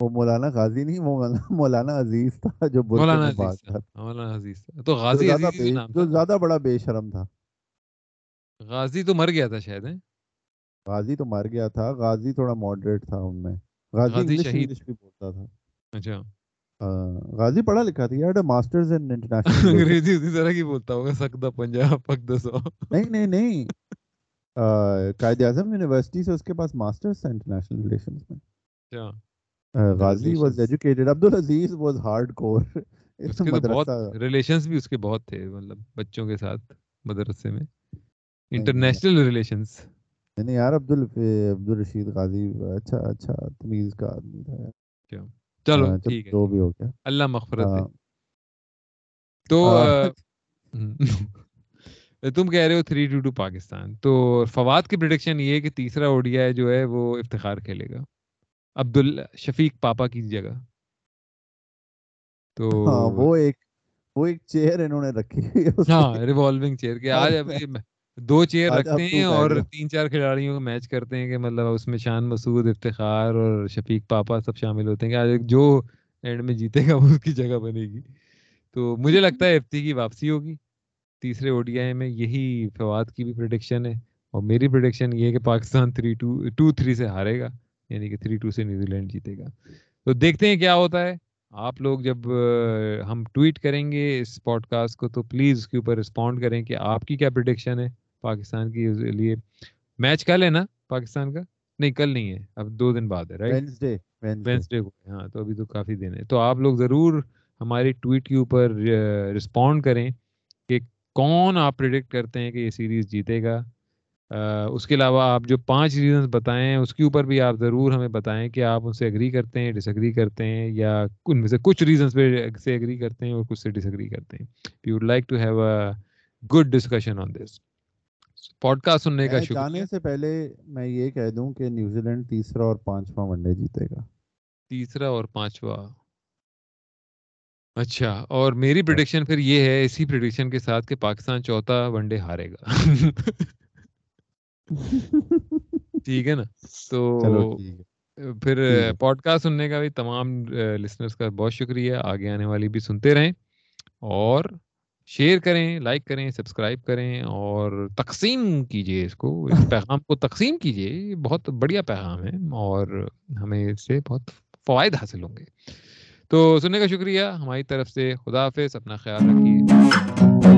وہ مولانا غازی نہیں وہ مولانا- مولانا عزیز تھا جو مولانا عزیز بھاگ تھا رہا تھا۔ مولانا عزیز تھا۔ تو غازی عزیز نام جو زیادہ بڑا بے شرم تھا۔ غازی تو مر گیا تھا شاید غازی تو مر گیا تھا غازی تھوڑا ماڈریٹ تھا ان میں۔ غازی شہید۔ انگلش بھی بولتا تھا۔ اچھا۔ غازی پڑھا لکھا تھا یار ماسٹرز ان انٹرنیشنل انگریزی اسی طرح کی بولتا ہوگا سکتا پنجاب پک دسو نہیں نہیں نہیں۔ قائد اعظم یونیورسٹی سے اس کے پاس ماسٹرز تھا انٹرنیشنل ریلیشنز میں۔ اچھا۔ Ghazi was. Educated Abdul Aziz was hardcore اس کے بہت ریلیشنز بھی اس کے بہت تھے مطلب بچوں کے ساتھ مدرسے میں۔ انٹرنیشنل ریلیشنز نہیں یار عبد عبد الرشید غازی اچھا اچھا تمیز کا آدمی تھا۔ یار چلو چل، ٹھیک ہے جو بھی۔ ہو گیا اللہ مغفرت دے تو تم کہہ رہے ہو تھری ٹو ٹو پاکستان تو فواد کی پریڈکشن یہ ہے کہ تیسرا اوڈیا جو ہے وہ افتخار کھیلے گا عبد شفیق پاپا کی جگہ تو وہ ایک وہ ایک چیئر انہوں نے رکھی ہاں ریوالونگ چیئر کے آج آج اب دو چیئر رکھتے ہیں اور تین چار کھلاڑیوں کا میچ کرتے ہیں کہ مطلب اس میں شان مسعود افتخار اور شفیق پاپا سب شامل ہوتے ہیں کہ آج جو اینڈ میں جیتے گا وہ اس کی جگہ بنے گی۔ تو مجھے لگتا ہے ایف کی واپسی ہوگی۔ تیسرے اوڈی آئی میں یہی فواد کی بھی پروڈکشن ہے اور میری پروڈکشن یہ ہے کہ Pakistan three two two three سے ہارے گا یعنی کہ تھری ٹو سے نیوزی لینڈ جیتے گا۔ تو دیکھتے ہیں کیا ہوتا ہے۔ آپ لوگ جب ہم ٹویٹ کریں گے اس پوڈ کاسٹ کو تو پلیز اس کے اوپر رسپونڈ کریں کہ آپ کی کیا پروڈکشن ہے۔ پاکستان کی لیے میچ کل ہے نا پاکستان کا؟ نہیں کل نہیں ہے اب دو دن بعد ہے رائٹ کو ہاں تو ابھی تو کافی دن ہے۔ تو آپ لوگ ضرور ہماری ٹویٹ کے اوپر رسپونڈ کریں کہ کون آپ پریڈکٹ کرتے ہیں کہ یہ سیریز جیتے گا۔ اس کے علاوہ آپ جو پانچ ریزنس بتائیں اس کے اوپر بھی آپ ضرور ہمیں بتائیں کہ آپ ان سے اگری کرتے ہیں ڈس اگری کرتے ہیں یا ان میں سے کچھ ریزنس پہ سے اگری کرتے ہیں اور کچھ سے ڈس اگری کرتے ہیں۔ You would like to have a good discussion on this podcast سننے کا شکریہ۔ جانے سے پہلے میں یہ کہہ دوں کہ نیوزی لینڈ تیسرا اور پانچواں ون ڈے جیتے گا۔ تیسرا اور پانچواں۔ اچھا اور میری پریڈکشن پھر یہ ہے اسی پریڈکشن کے ساتھ کہ پاکستان چوتھا ون ڈے ہارے گا۔ ٹھیک ہے نا؟ تو پھر پوڈ کاسٹ سننے کا بھی تمام لسنرس کا بہت شکریہ۔ آگے آنے والی بھی سنتے رہیں۔ اور شیئر کریں لائک کریں سبسکرائب کریں اور تقسیم کیجیے اس کو اس پیغام کو تقسیم کیجیے یہ بہت بڑھیا پیغام ہے اور ہمیں اس سے بہت فوائد حاصل ہوں گے۔ تو سننے کا شکریہ ہماری طرف سے خدا حافظ اپنا خیال رکھیے۔